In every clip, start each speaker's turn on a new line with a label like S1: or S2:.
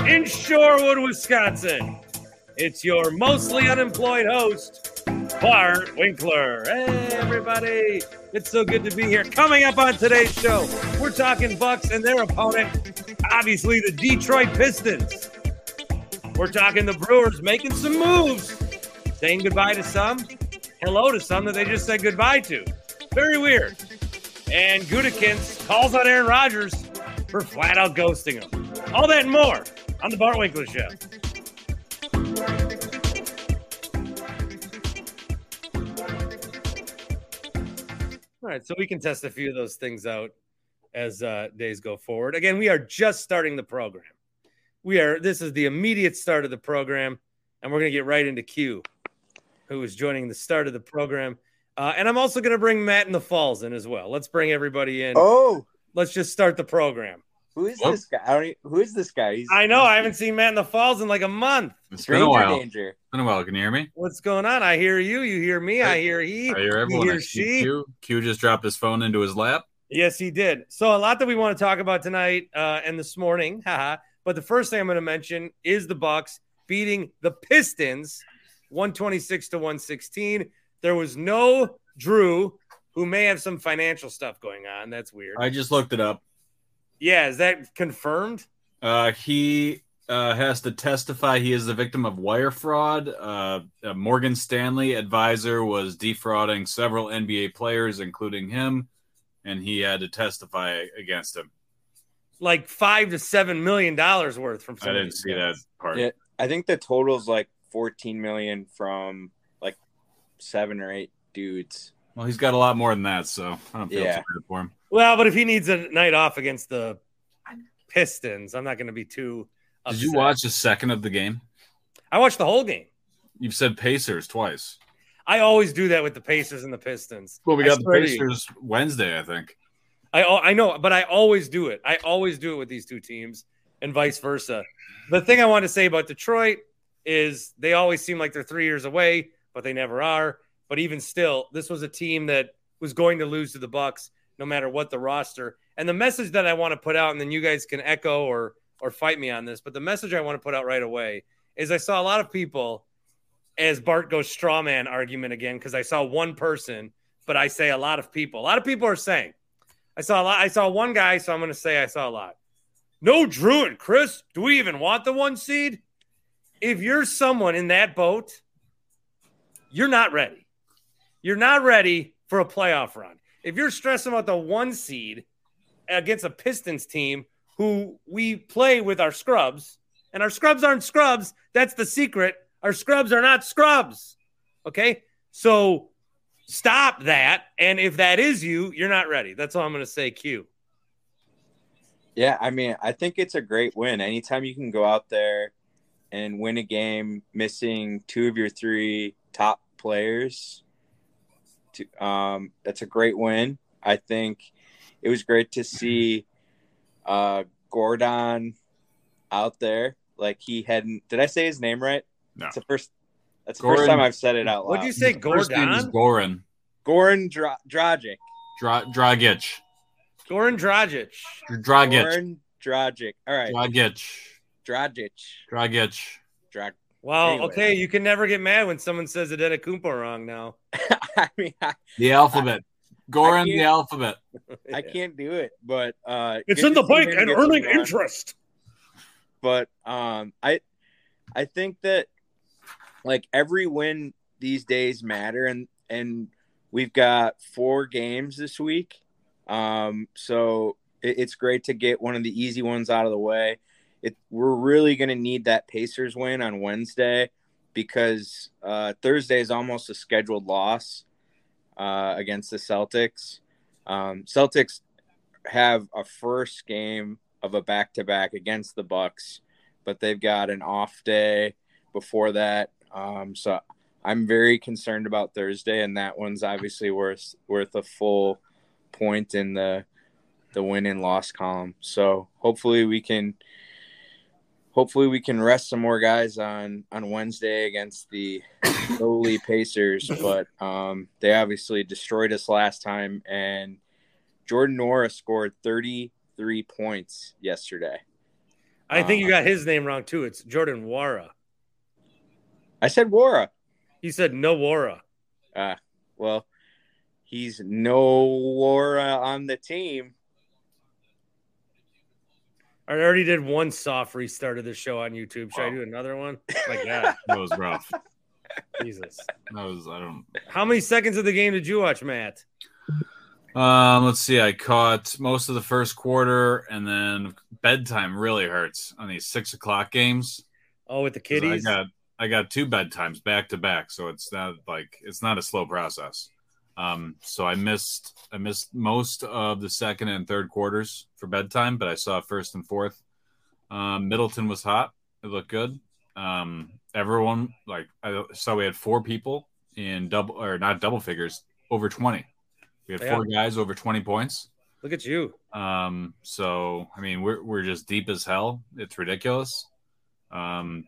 S1: in Shorewood, Wisconsin, it's your mostly unemployed host, Bart Winkler. Hey, everybody. It's so good to be here. Coming up on today's show, we're talking Bucks and their opponent, obviously the Detroit Pistons. We're talking the Brewers making some moves, saying goodbye to some, hello to some that they just said goodbye to. Very weird. And Gutekunst calls on Aaron Rodgers for flat out ghosting him. All that and more on the Bart Winkler Show. All right, so we can test a few of those things out as uh, days go forward. Again, we are just starting the program. We are. This is the immediate start of the program, and we're going to get right into Q, who is joining the start of the program. Uh, and I'm also going to bring Matt in the Falls in as well. Let's bring everybody in.
S2: Oh,
S1: Let's just start the program.
S2: Who is
S3: Whoop.
S2: this guy? I don't. Who is this guy? He's
S1: I know I haven't seen Matt in the Falls in like a month.
S3: It's been a while.
S2: danger.
S3: It's been a while. Can you hear me?
S1: What's going on? I hear you. You hear me. I
S3: I-
S1: hear he.
S3: I hear everyone.
S1: You
S3: I
S1: hear
S3: see
S1: she.
S3: Q. Q just dropped his phone into his lap.
S1: Yes, he did. So a lot that we want to talk about tonight uh, and this morning. Haha. but the first thing I'm going to mention is the Bucks beating the Pistons, 126 to 116. There was no Jrue, who may have some financial stuff going on. That's weird.
S3: I just looked it up.
S1: Yeah, is that confirmed?
S3: Uh, he uh, has to testify he is the victim of wire fraud. Uh, a Morgan Stanley advisor was defrauding several NBA players, including him, and he had to testify against him.
S1: Like five to seven million dollars worth from.
S3: I didn't
S1: these
S3: see that part.
S2: Yeah, I think the total's like 14 million from like seven or eight dudes.
S3: Well, he's got a lot more than that, so I don't feel
S2: Yeah.
S3: too bad for him.
S1: Well, but if he needs a night off against the Pistons, I'm not going to be too.
S3: Did you watch a second of the game?
S1: I watched the whole game.
S3: You've said Pacers twice.
S1: I always do that with the Pacers and the Pistons.
S3: Well, we got the
S1: swear you.
S3: Pacers Wednesday, I think.
S1: I I know, but I always do it. I always do it with these two teams, and vice versa. The thing I want to say about Detroit is they always seem like they're three years away, but they never are. But even still, this was a team that was going to lose to the Bucks, no matter what the roster. And the message that I want to put out, and then you guys can echo or or fight me on this, but the message I want to put out right away is I saw a lot of people as Bart goes straw man argument again because I saw one person, but I say a lot of people. A lot of people are saying. I saw a lot. I saw one guy, so I'm going to say I saw a lot. No Jrue and Khris. Do we even want the one seed? If you're someone in that boat, you're not ready. You're not ready for a playoff run. If you're stressing about the one seed against a Pistons team who we play with our scrubs, and our scrubs aren't scrubs, that's the secret. Our scrubs are not scrubs. Okay. So stop that. And if that is you, you're not ready. That's all I'm going to say. Q.
S2: Yeah, I mean, I think it's a great win. Anytime you can go out there and win a game missing two of your three top players, to, um, that's a great win. I think it was great to see uh, Gordon out there. Like he hadn't. Did I say his name right?
S3: No.
S2: It's the first. That's the
S3: Goran-
S2: first time I've said it out loud.
S1: What'd you say,
S3: First name is
S1: Gordon?
S3: Goran.
S2: Goran Dra- Dragic.
S3: Dra- Dragic.
S1: Goran Dragic.
S3: Dragic.
S2: Goran Dragic. All right.
S3: Dragic.
S2: Dragic.
S3: Dragic.
S2: Drag.
S1: Wow.
S2: Anyway.
S1: Okay, you can never get mad when someone says Adetokounmpo wrong now.
S2: I mean, I,
S3: The alphabet. Goran, the alphabet.
S2: I can't do it, but uh,
S1: It's in the bank and earning interest.
S2: but um i i think that like every win these days matter and and we've got four games this week um so it, it's great to get one of the easy ones out of the way it we're really going to need that pacers win on wednesday because uh thursday is almost a scheduled loss uh against the celtics um celtics have a first game of a back to back against the Bucks, but they've got an off day before that. Um, so I'm very concerned about Thursday, and that one's obviously worth worth a full point in the the win and loss column. So hopefully we can hopefully we can rest some more guys on on Wednesday against the lowly Pacers, but um, they obviously destroyed us last time and Jordan Nora scored 33 points yesterday.
S1: I think you
S2: Uh,
S1: got his name wrong too. It's Jordan Wara.
S2: I said Wara.
S1: He said no Wara.
S2: Uh, well, he's no Wara on the team.
S1: I already did one soft restart of the show on YouTube. Should I do another one? Like God,
S3: That was rough.
S1: Jesus.
S3: That was I don't.
S1: How many seconds of the game did you watch, Matt?
S3: Um, let's see. I caught most of the first quarter, and then bedtime really hurts on these six o'clock games.
S1: Oh, with the kiddies.
S3: I got I got two bedtimes back to back, so it's not like it's not a slow process. Um, so I missed I missed most of the second and third quarters for bedtime, but I saw first and fourth. Um, Middleton was hot; it looked good. Um, everyone like I saw we had four people in double or not double figures over twenty. We had four guys over twenty points.
S1: Look at you.
S3: Um, so I mean, we're we're just deep as hell. It's ridiculous. Um,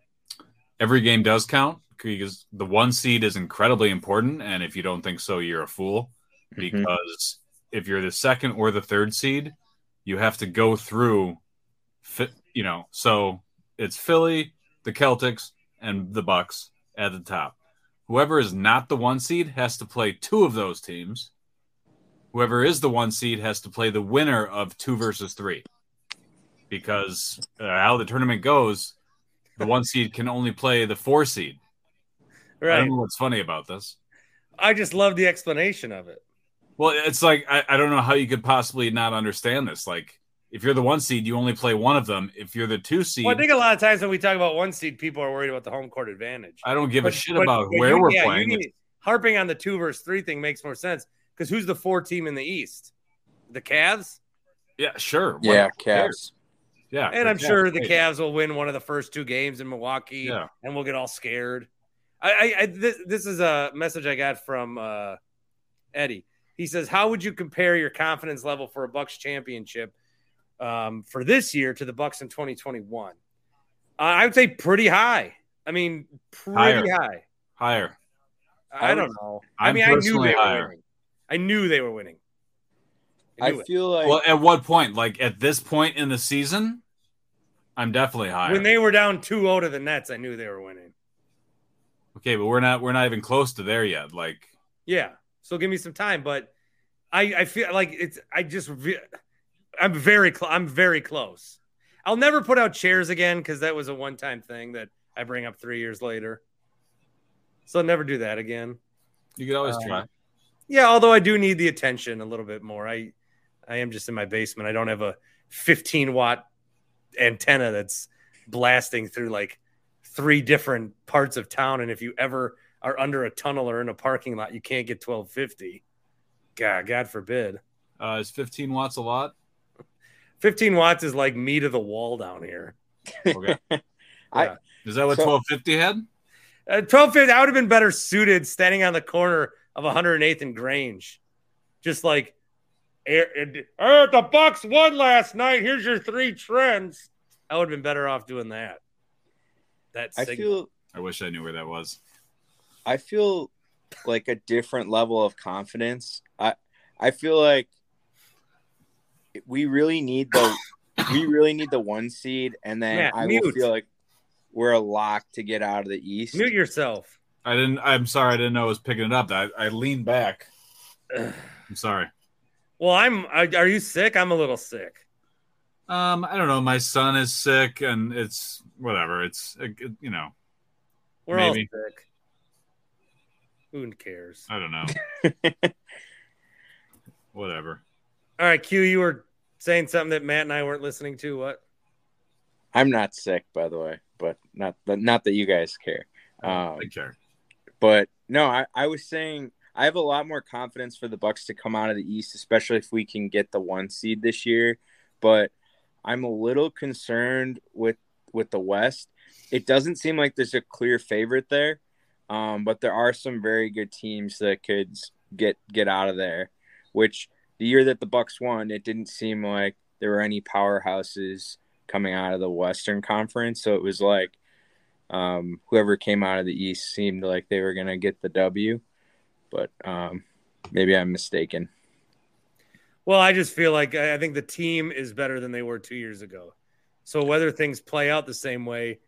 S3: every game does count because the one seed is incredibly important, and if you don't think so, you're a fool. Because if you're the second or the third seed, you have to go through, you know. So it's Philly, the Celtics, and the Bucks at the top. Whoever is not the one seed has to play two of those teams whoever is the one seed has to play the winner of two versus three because uh, how the tournament goes the one seed can only play the four seed i don't know what's funny about this
S1: I just love the explanation of it.
S3: well it's like I, I don't know how you could possibly not understand this like if you're the one seed you only play one of them if you're the two seed
S1: Well, I think a lot of times when we talk about one seed, people are worried about the home court advantage.
S3: I don't give a shit
S1: but-
S3: about
S1: but
S3: where
S1: you-
S3: we're
S1: yeah,
S3: playing
S1: need- harping on the two versus three thing makes more sense because who's the four team in the East? The Cavs,
S3: yeah sure
S2: Yeah,
S3: Who?
S2: Cavs.
S3: yeah
S1: and I'm sure the
S3: great.
S1: Cavs will win one of the first two games in Milwaukee,
S3: Yeah.
S1: and we'll get all scared. I, I, I this, this is a message I got from uh, Eddie. He says, "How would you compare your confidence level for a Bucks championship um, for this year to the Bucks in 2021?" Uh, I would say pretty high. I mean, pretty
S3: Higher.
S1: high.
S3: higher
S1: I,
S2: I
S1: don't
S2: would-
S1: know. I
S3: I'm
S1: mean, I knew
S3: personally
S1: they were
S3: higher.
S1: winning. I knew they were winning. I
S2: I feel like
S3: well at what point like at this point in the season i'm definitely high.
S1: When they were down 2-0 to the Nets, I knew they were winning.
S3: Okay, but we're not we're not even close to there yet. Like
S1: Yeah. So give me some time, but I I feel like it's I just I'm very cl- I'm very close. I'll never put out chairs again because that was a one time thing that I bring up three years later. So I'll never do that again.
S3: you could always
S1: Um,
S3: try.
S1: Yeah, although I do need the attention a little bit more. I I am just in my basement. I don't have a 15 watt antenna that's blasting through like three different parts of town. And if you ever are under a tunnel or in a parking lot, you can't get 1250. God, God forbid.
S3: Uh, is 15 watts a lot?
S1: 15 watts is like me to the wall down here.
S3: Okay.
S2: I-
S3: Is that what
S2: So-
S3: 1250 had?
S1: Uh, 1250, I would have been better suited standing on the corner of 108th and Grange. Just like, "Eh, eh, eh, the Bucks won last night. Here's your three trends. I would have been better off doing that. That
S2: I
S1: signal.
S2: feel
S3: I wish I knew where that was.
S2: I feel like a different level of confidence. I I feel like we really need the we really need the one seed, and then
S1: Matt,
S2: I will feel like we're a lock to get out of the East.
S1: Mute yourself.
S3: I didn't. I'm sorry. I didn't know I was picking it up. I, I leaned back. I'm sorry.
S1: Well, I'm. Are you sick? I'm a little sick.
S3: Um, I don't know. My son is sick, and it's whatever. It's uh, you know,
S1: We're
S3: Maybe.
S1: all sick. Who cares?
S3: I don't know. whatever.
S1: All right, Q, you were saying something that Matt and I weren't listening to. What?
S2: I'm not sick, by the way, but not but not that you guys care. Um,
S3: I care.
S2: but no, I, I was saying I have a lot more confidence for the Bucks to come out of the East, especially if we can get the one seed this year. But I'm a little concerned with with the West. It doesn't seem like there's a clear favorite there, um, but there are some very good teams that could get get out of there. Which the year that the Bucks won, it didn't seem like there were any powerhouses coming out of the Western Conference. So it was like um, whoever came out of the East seemed like they were going to get the W, but um, maybe I'm mistaken.
S1: Well, I just feel like I think the team is better than they were two years ago. So whether things play out the same way,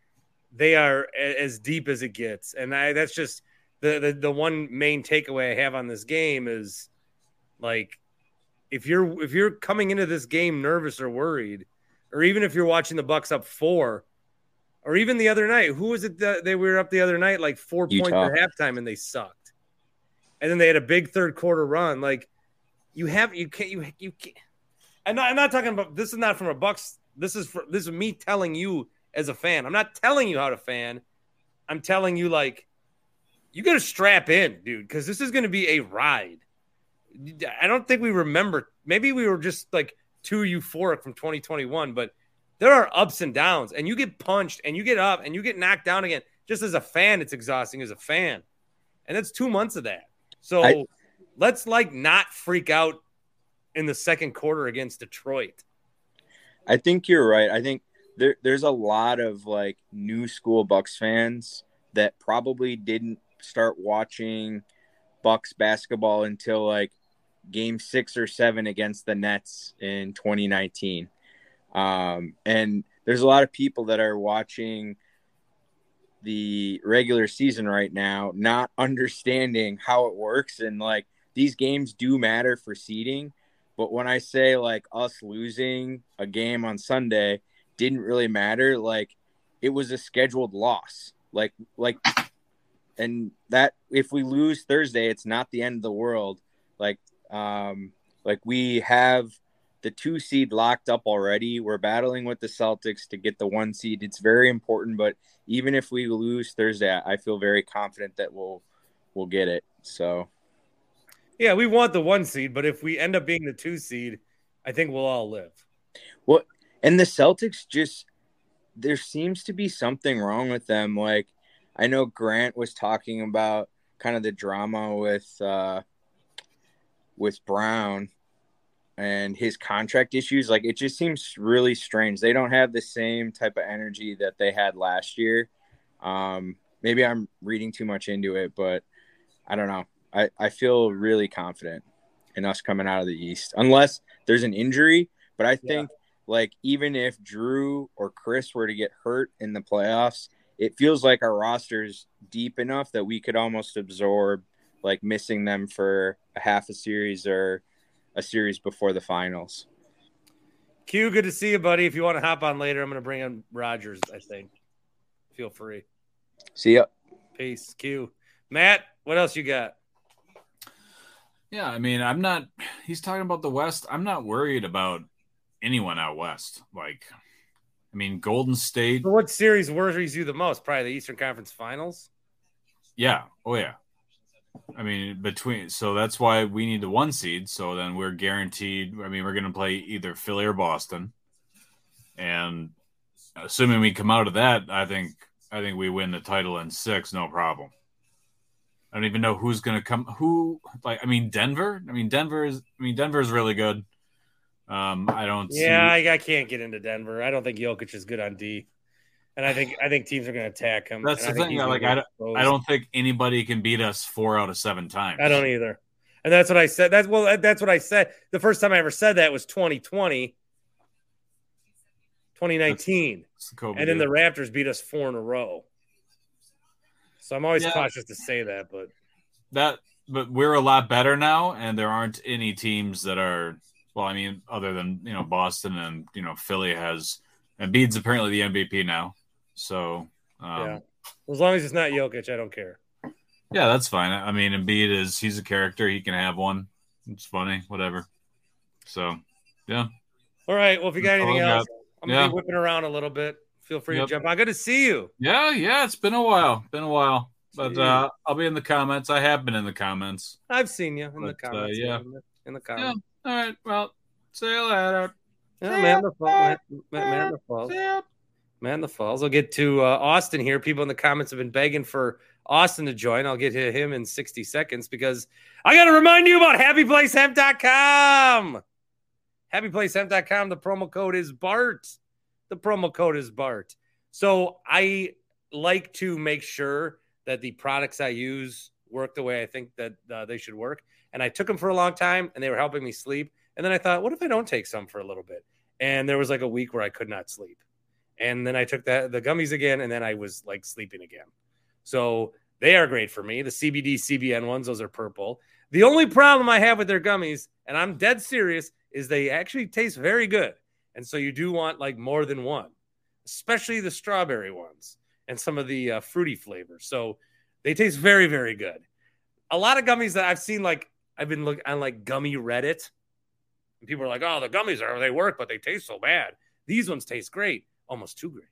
S1: they are as deep as it gets, and I, that's just the, the the one main takeaway I have on this game is like if you're if you're coming into this game nervous or worried, or even if you're watching the Bucks up four, or even the other night, who was it that they were up the other night like four points at halftime and they sucked, and then they had a big third quarter run. Like you have you can't you you can't. I'm not, I'm not talking about this is not from a Bucks. This is for this is me telling you as a fan. I'm not telling you how to fan. I'm telling you like you got to strap in, dude, because this is going to be a ride. I don't think we remember. Maybe we were just like too euphoric from 2021, but there are ups and downs, and you get punched, and you get up, and you get knocked down again. Just as a fan, it's exhausting as a fan, and that's two months of that. So
S2: I-
S1: let's like not freak out in the second quarter against Detroit.
S2: I think you're right. I think there, there's a lot of like new school Bucks fans that probably didn't start watching Bucks basketball until like game six or seven against the Nets in 2019. Um, and there's a lot of people that are watching the regular season right now, not understanding how it works. And like these games do matter for seeding. But when I say like us losing a game on Sunday didn't really matter, like it was a scheduled loss. Like like and that if we lose Thursday, it's not the end of the world. Like um like we have the two seed locked up already. We're battling with the Celtics to get the one seed. It's very important, but even if we lose Thursday, I feel very confident that we'll we'll get it. So
S1: Yeah, we want the one seed, but if we end up being the two seed, I think we'll all live.
S2: Well, and the Celtics just there seems to be something wrong with them. Like I know Grant was talking about kind of the drama with uh with Brown and his contract issues. Like it just seems really strange. They don't have the same type of energy that they had last year. Um maybe I'm reading too much into it, but I don't know. I, I feel really confident in us coming out of the East, unless there's an injury. But I think like even if Jrue or Khris were to get hurt in the playoffs, it feels like our roster's deep enough that we could almost absorb like missing them for a half a series or a series before the finals.
S1: Q, good to see you, buddy. If you want to hop on later, I'm going to bring in Rogers, I think. Feel free.
S2: See ya.
S1: Peace. Q. Matt, what else you got?
S3: Yeah, I mean, I'm not. He's talking about the West. I'm not worried about anyone out west. Like, I mean, Golden State.
S1: So what series worries you the most? Probably the Eastern Conference Finals.
S3: Yeah. Oh yeah. I mean, between so that's why we need the one seed. So then we're guaranteed. I mean, we're going to play either Philly or Boston, and assuming we come out of that, I think I think we win the title in six, no problem. I don't even know who's going to come. Who like? I mean, Denver. I mean, Denver is. I mean, Denver is really good. Um, I don't.
S1: Yeah,
S3: see,
S1: I, I can't get into Denver. I don't think Jokic is good on D, and I think I think teams are going to attack him.
S3: That's the thing,
S1: he's
S3: like, I
S1: exposed.
S3: I don't think anybody can beat us four out of seven times.
S1: I don't either. And that's what I said. That's well, that's what I said. The first time I ever said that was 2020, 2019. and then the Raptors beat us four in a row. So I'm always yeah. cautious to say that, but
S3: that but we're a lot better now, and there aren't any teams that are well, I mean, other than you know Boston and you know Philly has and Embiid's apparently the MVP now. So um,
S1: yeah, as long as it's not Jokic, I don't care.
S3: Yeah, that's fine. I mean, Embiid is he's a character. He can have one. It's funny, whatever. So, yeah.
S1: All right. Well, if you got anything else, I'm gonna be whipping around a little bit. Feel free yep. to jump on. Good to see you.
S3: Yeah, yeah. It's been a while. Been a while. But uh, I'll be in the comments. I have been in the comments.
S1: I've seen you in but, the uh, comments.
S3: Uh, yeah.
S1: In the, comments.
S3: Yeah. All right. Well, see you later.
S1: Yeah, man, the falls. Man, man, the falls. Man, the falls. I'll get to uh, Austin here. People in the comments have been begging for Austin to join. I'll get to him in 60 seconds because I got to remind you about happyplacehemp.com. Happyplacehemp.com. The promo code is BART. The promo code is BART. So I like to make sure that the products I use work the way I think that uh, they should work. And I took them for a long time and they were helping me sleep. And then I thought, what if I don't take some for a little bit? And there was like a week where I could not sleep. And then I took the, the gummies again and then I was like sleeping again. So they are great for me. The CBD CBN ones, those are purple. The only problem I have with their gummies, and I'm dead serious, is they actually taste very good. And so you do want like more than one, especially the strawberry ones and some of the uh, fruity flavors. So they taste very, very good. A lot of gummies that I've seen, like I've been looking on like gummy Reddit, and people are like, "Oh, the gummies are they work, but they taste so bad." These ones taste great, almost too great.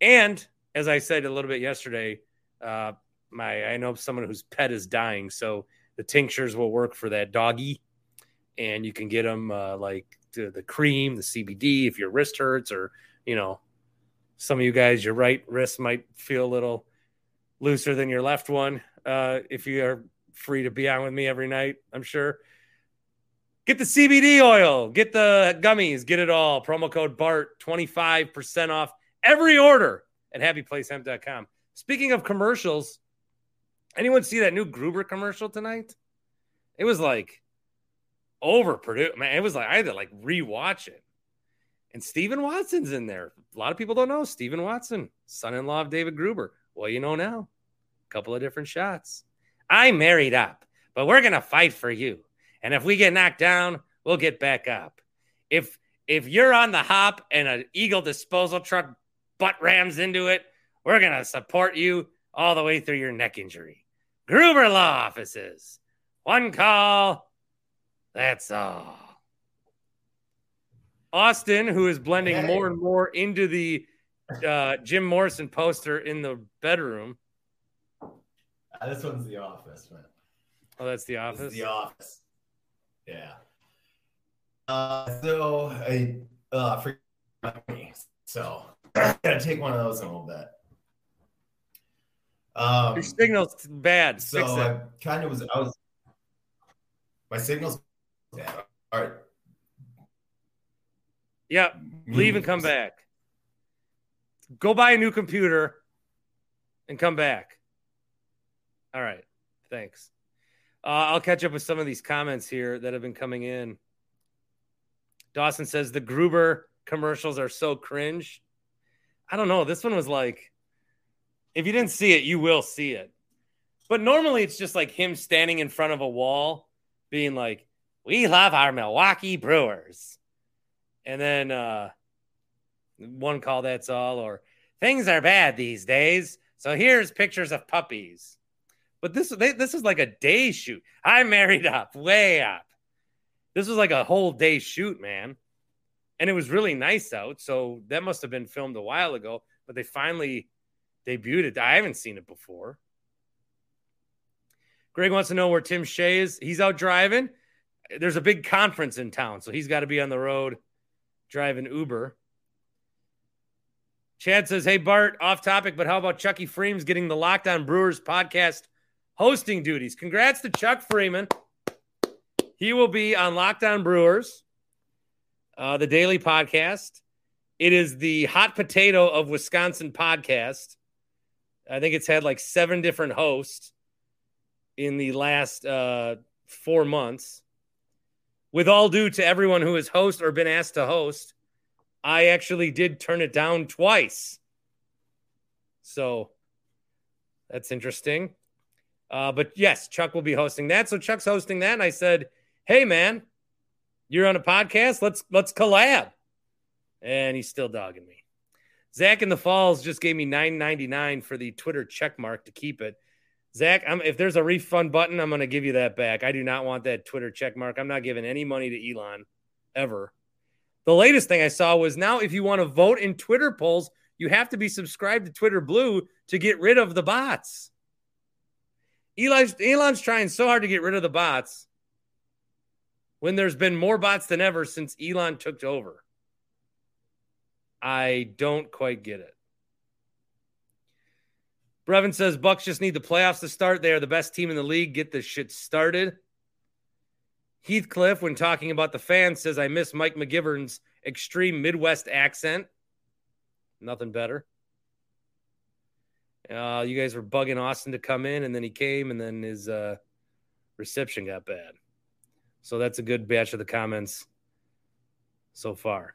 S1: And as I said a little bit yesterday, uh, my I know someone whose pet is dying, so the tinctures will work for that doggy, and you can get them uh, like the, the cream, the CBD if your wrist hurts, or you know, some of you guys your right wrist might feel a little looser than your left one. Uh, if you are free to be on with me every night, I'm sure. Get the CBD oil, get the gummies, get it all. Promo code BART, 25% off every order at happyplacehemp.com. Speaking of commercials, anyone see that new Gruber commercial tonight? It was like overproduced. Man, it was like I had to like rewatch it. And Stephen Watson's in there. A lot of people don't know Stephen Watson, son-in-law of David Gruber. Well, you know now. A couple of different shots. I married up, but we're gonna fight for you. And if we get knocked down, we'll get back up. If if you're on the hop and an Eagle disposal truck butt rams into it, we're to support you all the way through your neck injury. Gruber Law Offices. One call. That's all. Austin, who is blending hey. more and more into the uh, Jim Morrison poster in the bedroom.
S4: Uh, this one's The Office, man.
S1: Oh, that's The Office?
S4: The Office. Yeah. Uh, so I uh, for me. So I gotta take one of those in a little bit.
S1: Um, Your signal's bad.
S4: So I kind of was. I was. My signal's. All right.
S1: Yep. Leave and come back. Go buy a new computer and come back. All right. Thanks. Uh, I'll catch up with some of these comments here that have been coming in. Dawson says the Gruber commercials are so cringe. I don't know. This one was like, if you didn't see it, you will see it. But normally it's just like him standing in front of a wall, being like, "We love our Milwaukee Brewers," and then uh, one call that's all, or things are bad these days. So here's pictures of puppies. But this they, this is like a day shoot. I married up, way up. This was like a whole day shoot, man. And it was really nice out. So that must have been filmed a while ago. But they finally debuted it. I haven't seen it before. Greg wants to know where Tim Shea is. He's out driving. There's a big conference in town, so he's got to be on the road driving Uber. Chad says, Hey, Bart, off topic, but how about Chucky Freeman's getting the Locked On Brewers podcast hosting duties. Congrats to Chuck Freeman. He will be on Locked On Brewers, uh, the daily podcast. It is the hot potato of Wisconsin podcast. I think it's had like seven different hosts in the last uh, four months. With all due to everyone who has host or been asked to host, I actually did turn it down twice. So that's interesting. Uh, but yes, Chuck will be hosting that. So Chuck's hosting that, and I said, "Hey, man, you're on a podcast. Let's let's collab." And he's still dogging me. Zach in the Falls just gave me nine ninety nine for the Twitter check mark to keep it. Zach, I'm, if there's a refund button, I'm going to give you that back. I do not want that Twitter check mark. I'm not giving any money to Elon ever. The latest thing I saw was now if you want to vote in Twitter polls, you have to be subscribed to Twitter Blue to get rid of the bots. Eli's, Elon's trying so hard to get rid of the bots when there's been more bots than ever since Elon took over. I don't quite get it. Brevin says Bucks just need the playoffs to start. They are the best team in the league. Get this shit started. Heathcliff, when talking about the fans, says I miss Mike McGivern's extreme Midwest accent. Nothing better. Uh, you guys were bugging Austin to come in, and then he came, and then his uh, reception got bad. So that's a good batch of the comments so far.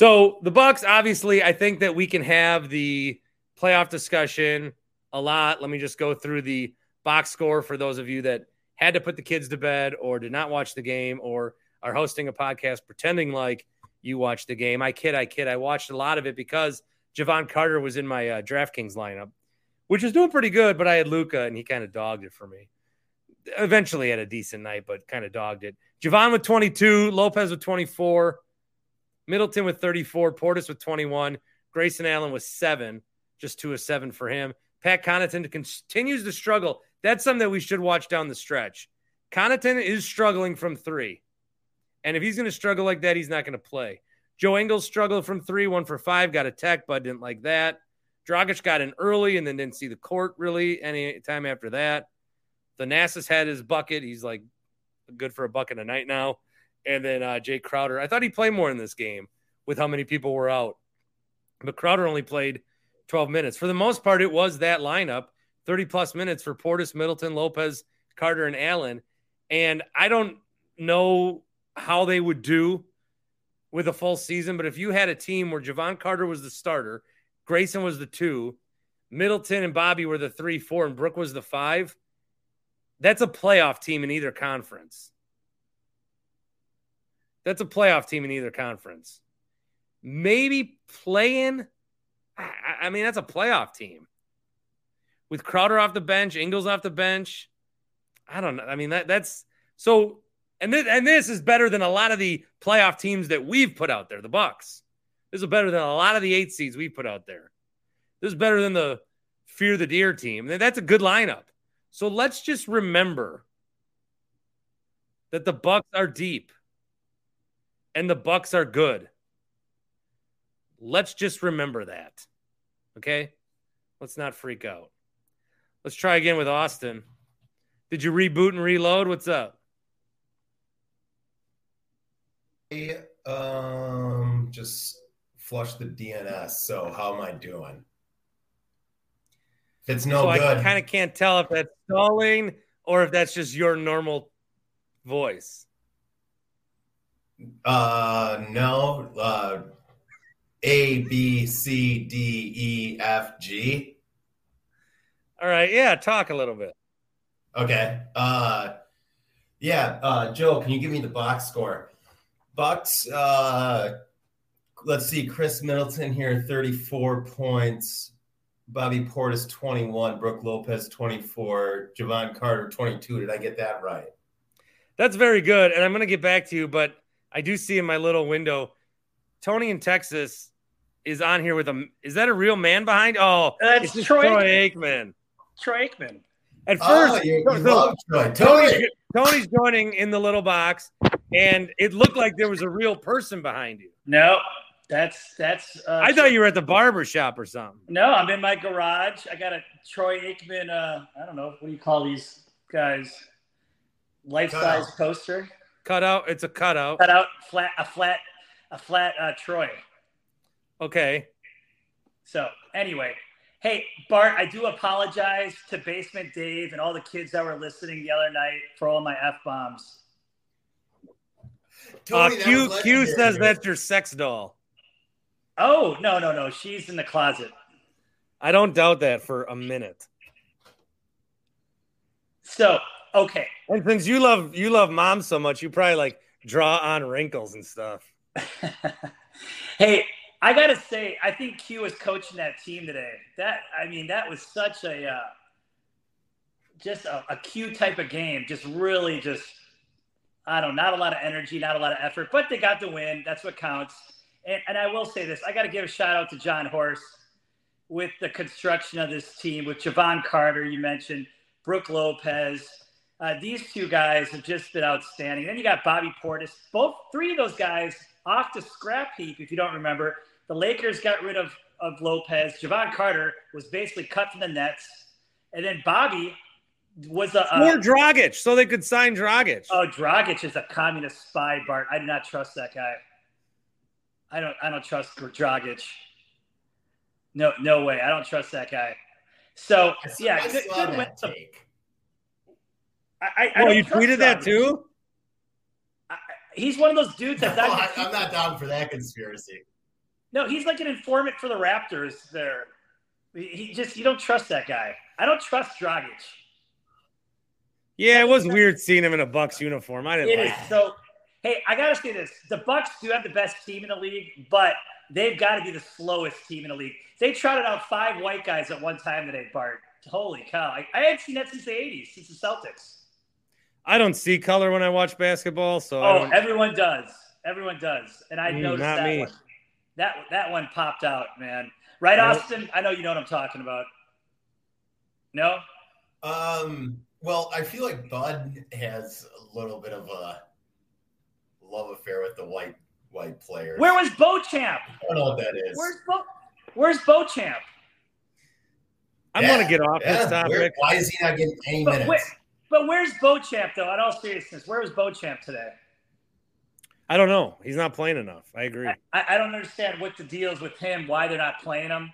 S1: So the Bucks, obviously, I think that we can have the playoff discussion a lot. Let me just go through the box score for those of you that had to put the kids to bed or did not watch the game or are hosting a podcast pretending like you watched the game. I kid, I kid. I watched a lot of it because Jevon Carter was in my uh, DraftKings lineup, which was doing pretty good, but I had Luka and he kind of dogged it for me. Eventually had a decent night, but kind of dogged it. Jevon with 22, Lopez with 24. Middleton with 34, Portis with 21, Grayson Allen with seven, just two of seven for him. Pat Connaughton continues to struggle. That's something that we should watch down the stretch. Connaughton is struggling from three. And if he's going to struggle like that, he's not going to play. Joe Ingles struggled from three, one for five, got a tech, but didn't like that. Dragic got in early and then didn't see the court really any time after that. Thanasis had his bucket. He's like good for a bucket a night now and then uh, Jae Crowder. I thought he'd play more in this game with how many people were out, but Crowder only played 12 minutes. For the most part, it was that lineup 30 plus minutes for Portis, Middleton, Lopez, Carter, and Allen. And I don't know how they would do with a full season, but if you had a team where Jevon Carter was the starter, Grayson was the two, Middleton and Bobby were the three, four, and Brook was the five, that's a playoff team in either conference. That's a playoff team in either conference. Maybe playing. I, I mean, that's a playoff team with Crowder off the bench, Ingles off the bench. I don't know. I mean, that that's so. And this, and this is better than a lot of the playoff teams that we've put out there. The Bucks. This is better than a lot of the eight seeds we've put out there. This is better than the Fear the Deer team. That's a good lineup. So let's just remember that the Bucks are deep and the Bucks are good. Let's just remember that. Okay? Let's not freak out. Let's try again with Austin. Did you reboot and reload? What's up?
S4: Um, just flush the DNS. So how am I doing? If it's no
S1: so
S4: good,
S1: I kind of can't tell if that's stalling or if that's just your normal voice.
S4: Uh, no. Uh, A B C D E F G.
S1: All right, yeah, talk a little bit.
S4: Okay. Uh, yeah. Uh, Joe, can you give me the box score? Bucks. Uh, let's see. Khris Middleton here, thirty-four points. Bobby Portis, twenty-one. Brook Lopez, twenty-four. Jevon Carter, twenty-two. Did I get that right?
S1: That's very good, and I'm going to get back to you, but I do see in my little window, Tony in Texas is on here with a. Is that a real man behind? Oh,
S5: That's
S1: it's
S5: Troy-
S1: Troy Aikman.
S5: Troy Aikman.
S1: At
S4: Oh,
S1: first,
S4: you, you
S1: so-
S4: Troy.
S1: Tony's,
S4: Tony.
S1: Tony's joining in the little box, and it looked like there was a real person behind you.
S5: No, that's that's. Uh,
S1: I thought you were at the barber shop or something.
S5: No, I'm in my garage. I got a Troy Aikman. Uh, I don't know what do you call these guys? Life size
S4: Cutout.
S5: poster.
S1: Cutout. It's a cutout.
S5: Cut out flat a flat a flat uh, Troy.
S1: Okay.
S5: So anyway, hey Bart, I do apologize to Basement Dave and all the kids that were listening the other night for all my f bombs.
S1: Uh, Q Q
S4: legendary.
S1: says that's your sex doll.
S5: Oh no no no, she's in the closet.
S1: I don't doubt that for a minute.
S5: So okay,
S1: And since you love you love mom so much, you probably like draw on wrinkles and stuff.
S5: hey, I gotta say, I think Q was coaching that team today. That I mean, that was such a uh, just a, a Q type of game. Just really, just I don't, know, not a lot of energy, not a lot of effort, but they got the win. That's what counts. And, and I will say this: I got to give a shout out to Jon Horst with the construction of this team with Jevon Carter. You mentioned Brook Lopez. Uh, these two guys have just been outstanding. Then you got Bobby Portis. Both three of those guys off the scrap heap. If you don't remember, the Lakers got rid of of Lopez. Jevon Carter was basically cut from the Nets, and then Bobby was a.
S1: Or
S5: Uh,
S1: Dragic, so they could sign Dragic.
S5: oh, Dragic is a communist spy, Bart. I do not trust that guy. I don't. I don't trust Dragic. No, no way. I don't trust that guy. So yeah, good, good win.
S4: That take.
S5: I, I, I
S1: oh, you
S5: trust
S1: tweeted that too?
S5: I- He's one of those dudes
S4: No,
S5: that
S4: I,
S5: doesn't.
S4: I'm not down for that conspiracy.
S5: No, he's like an informant for the Raptors. There, he he just you don't trust that guy. I don't trust Dragic.
S1: Yeah, it was weird seeing him in a Bucks uniform. I didn't
S5: It
S1: like
S5: is so. Hey, I gotta say this: the Bucks do have the best team in the league, but they've got to be the slowest team in the league. They trotted out five white guys at one time today, Bart. Holy cow! I, I hadn't seen that since the '80s, since the Celtics.
S1: I don't see color when I watch basketball, so I
S5: Oh,
S1: don't-
S5: everyone does. Everyone does, and I
S1: Mm,
S5: noticed
S1: not
S5: that
S1: me.
S5: one. That that one popped out, man. Right,
S1: Nope.
S5: Austin? I know you know what I'm talking about. No.
S4: Um, well, I feel like Bud has a little bit of a love affair with the white white players.
S5: Where was Beauchamp?
S4: I don't know what that is.
S5: Where's Bo? Where's Beauchamp?
S1: I
S4: Yeah,
S1: gonna get off
S4: yeah,
S1: this topic.
S4: where- why is he not getting any
S5: But,
S4: minutes?
S5: where, but where's Beauchamp though? In all seriousness, where was Beauchamp today?
S1: I don't know. He's not playing enough. I agree.
S5: I, I don't understand what the deal is with him. Why they're not playing him?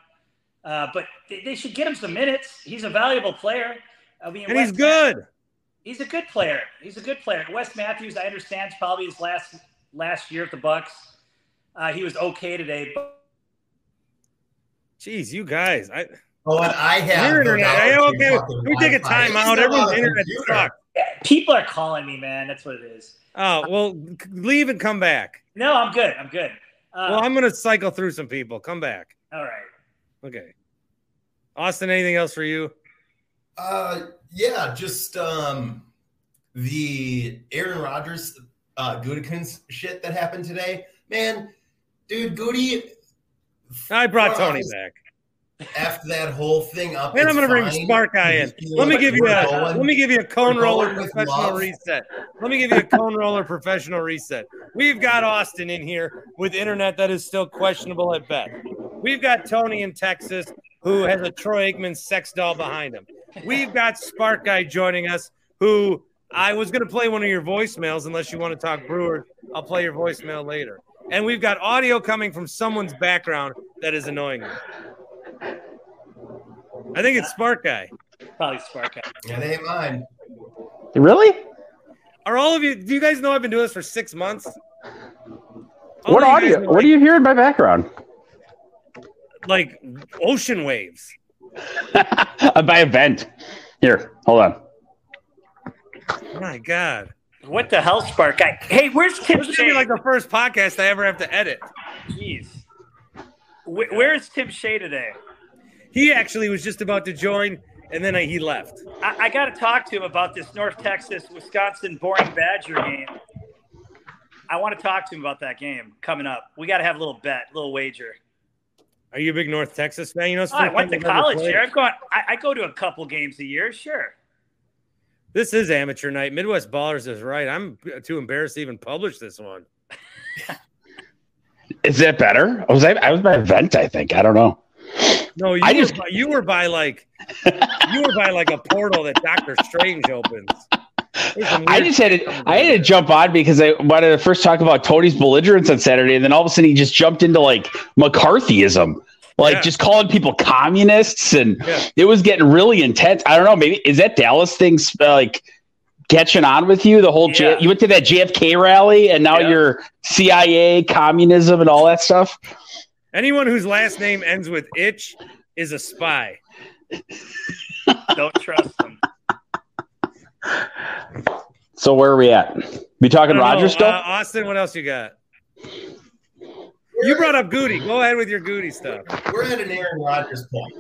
S5: Uh, but they, they should get him some minutes. He's a valuable player. I mean,
S1: and he's
S5: Wes-
S1: good.
S5: He's a good player. He's a good player. Wes Matthews, I understand, it's probably his last last year at the Bucks. Uh, he was okay today, but
S1: Jeez, you guys. I
S4: Oh, and I have
S1: your
S4: no
S1: internet.
S4: doubt
S1: Hey, okay,
S4: you fucking
S1: we take a time out. Everyone's internet sucks.
S5: people are calling me, man. That's what it is.
S1: Oh well, leave and come back.
S5: No, I'm good. I'm good. Uh,
S1: Well, I'm gonna cycle through some people. Come back.
S5: all right.
S1: Okay. Austin, anything else for you?
S4: Uh, yeah, just um, the Aaron Rodgers, uh, Gutekunst shit that happened today. Man, dude, Goody.
S1: I brought Tony back.
S4: F that whole thing up.
S1: And I'm gonna bring
S4: fine.
S1: Smart Guy in. Let me give you a
S4: going-
S1: let me give you a cone roller professional
S4: love.
S1: reset. Let me give you a cone roller professional reset. We've got Austin in here with internet that is still questionable at best. We've got Tony in Texas who has a Troy Aikman sex doll behind him. We've got Spark Guy joining us who I was going to play one of your voicemails unless you want to talk Brewers. I'll play your voicemail later. And we've got audio coming from someone's background that is annoying me. I think it's Spark Guy.
S5: Probably Spark Guy.
S4: It ain't mine.
S6: Really?
S1: Are all of you? Do you guys know I've been doing this for six months? All
S6: What
S1: of you
S6: audio?
S1: guys know,
S6: What do you hear in my background?
S1: like ocean waves?
S6: by a vent. Here, hold on.
S1: Oh My God,
S5: What the hell, Spark Guy? Hey, where's Tim
S1: this is gonna be like the first podcast I ever have to edit.
S5: Jeez. Wh- Where's Tim Shea today?
S1: He actually was just about to join, and then he left.
S5: I, I got to talk to him about this North Texas Wisconsin boring Badger game. I want to talk to him about that game coming up. We got to have a little bet, a little wager.
S1: Are you a big North Texas fan? You know,
S5: Oh, I went to
S1: time we've ever
S5: college here. I've gone. I, I go to a couple games a year. Sure.
S1: This is amateur night. Midwest Ballers is right. I'm too embarrassed to even publish this one.
S6: Is that better? I Was I? I was by a vent. I think. I don't know.
S1: No, you
S6: I
S1: were
S6: just-
S1: by, you were by like you were by like a portal that Doctor Strange opens.
S6: I just had to. I had to jump on because I wanted to first talk about Tony's belligerence on Saturday, and then all of a sudden he just jumped into like McCarthyism, like
S1: Yeah.
S6: just calling people communists, and
S1: Yeah.
S6: it was getting really intense. I don't know. Maybe is that Dallas thing uh, like catching on with you? The whole J- you went to that JFK rally, and now
S5: Yeah.
S6: you're CIA, communism, and all that stuff.
S1: Anyone whose last name ends with itch is a spy.
S5: Don't trust them.
S6: So where are we at? We talking
S1: don't
S6: Rodgers
S1: know.
S6: still?
S1: Uh, Austin, what else you got? You brought up Gutey. Go ahead with your Gutey stuff.
S4: We're at an Aaron Rodgers point.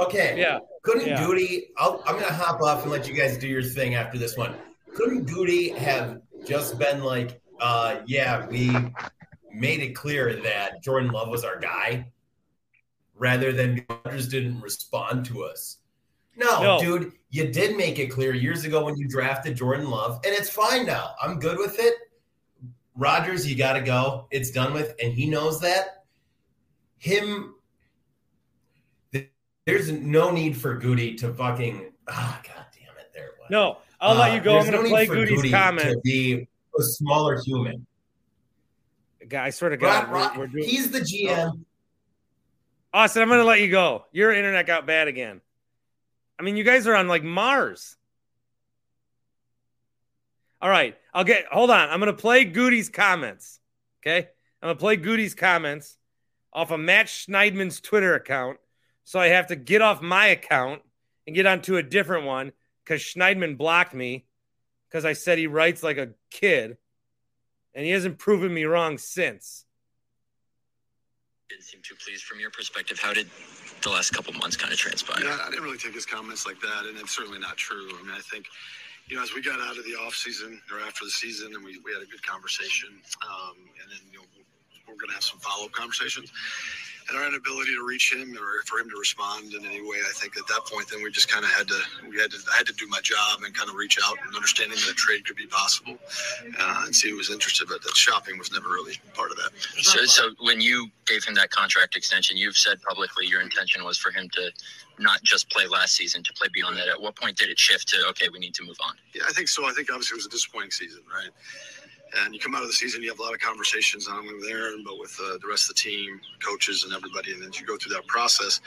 S4: Okay.
S1: Yeah.
S4: Couldn't
S1: Yeah.
S4: Gutey? I'll, I'm going to hop off and let you guys do your thing after this one. Couldn't Gutey have just been like, uh, yeah, we made it clear that Jordan Love was our guy, rather than Rodgers didn't respond to us? No,
S1: No.
S4: dude, you did make it clear years ago when you drafted Jordan Love, and it's fine now. I'm good with it. Rodgers, you got to go. It's done with, and he knows that. Him there's no need for Gutey to fucking ah god damn it there it was.
S1: No, I'll let
S4: Uh,
S1: you go. I'm
S4: there's
S1: going to play Gutey's
S4: Gutey
S1: comment.
S4: to be a smaller human.
S1: I swear to God,
S4: Rod-
S1: we're, we're doing.
S4: he's the GM. Oh.
S1: Austin, I'm going to let you go. Your internet got bad again. I mean, you guys are on like Mars. All right, I'll get. Hold on, I'm going to play Gutey's comments. Okay, I'm going to play Gutey's comments off of Matt Schneidman's Twitter account. So I have to get off my account and get onto a different one because Schneidman blocked me because I said he writes like a kid, and he hasn't proven me wrong since.
S7: didn't seem too pleased from your perspective. How did the last couple months kind of transpire?
S8: Yeah, I didn't really take his comments like that, and it's certainly not true. I mean, I think, you know, as we got out of the off season or after the season, and we, we had a good conversation, um, and then you know we're going to have some follow up conversations. And our inability to reach him or for him to respond in any way, I think at that point, then we just kind of had to, we had to, I had to do my job and kind of reach out and understanding that a trade could be possible uh, and see who was interested. But that shopping was never really part of that.
S7: So, so when you gave him that contract extension, you've said publicly your intention was for him to not just play last season, to play beyond that. At what point did it shift to okay, we need to move on?
S8: Yeah, I think so. I think obviously it was a disappointing season, right? And you come out of the season, you have a lot of conversations, not only with Aaron, but with uh, the rest of the team, coaches, and everybody. And as you go through that process,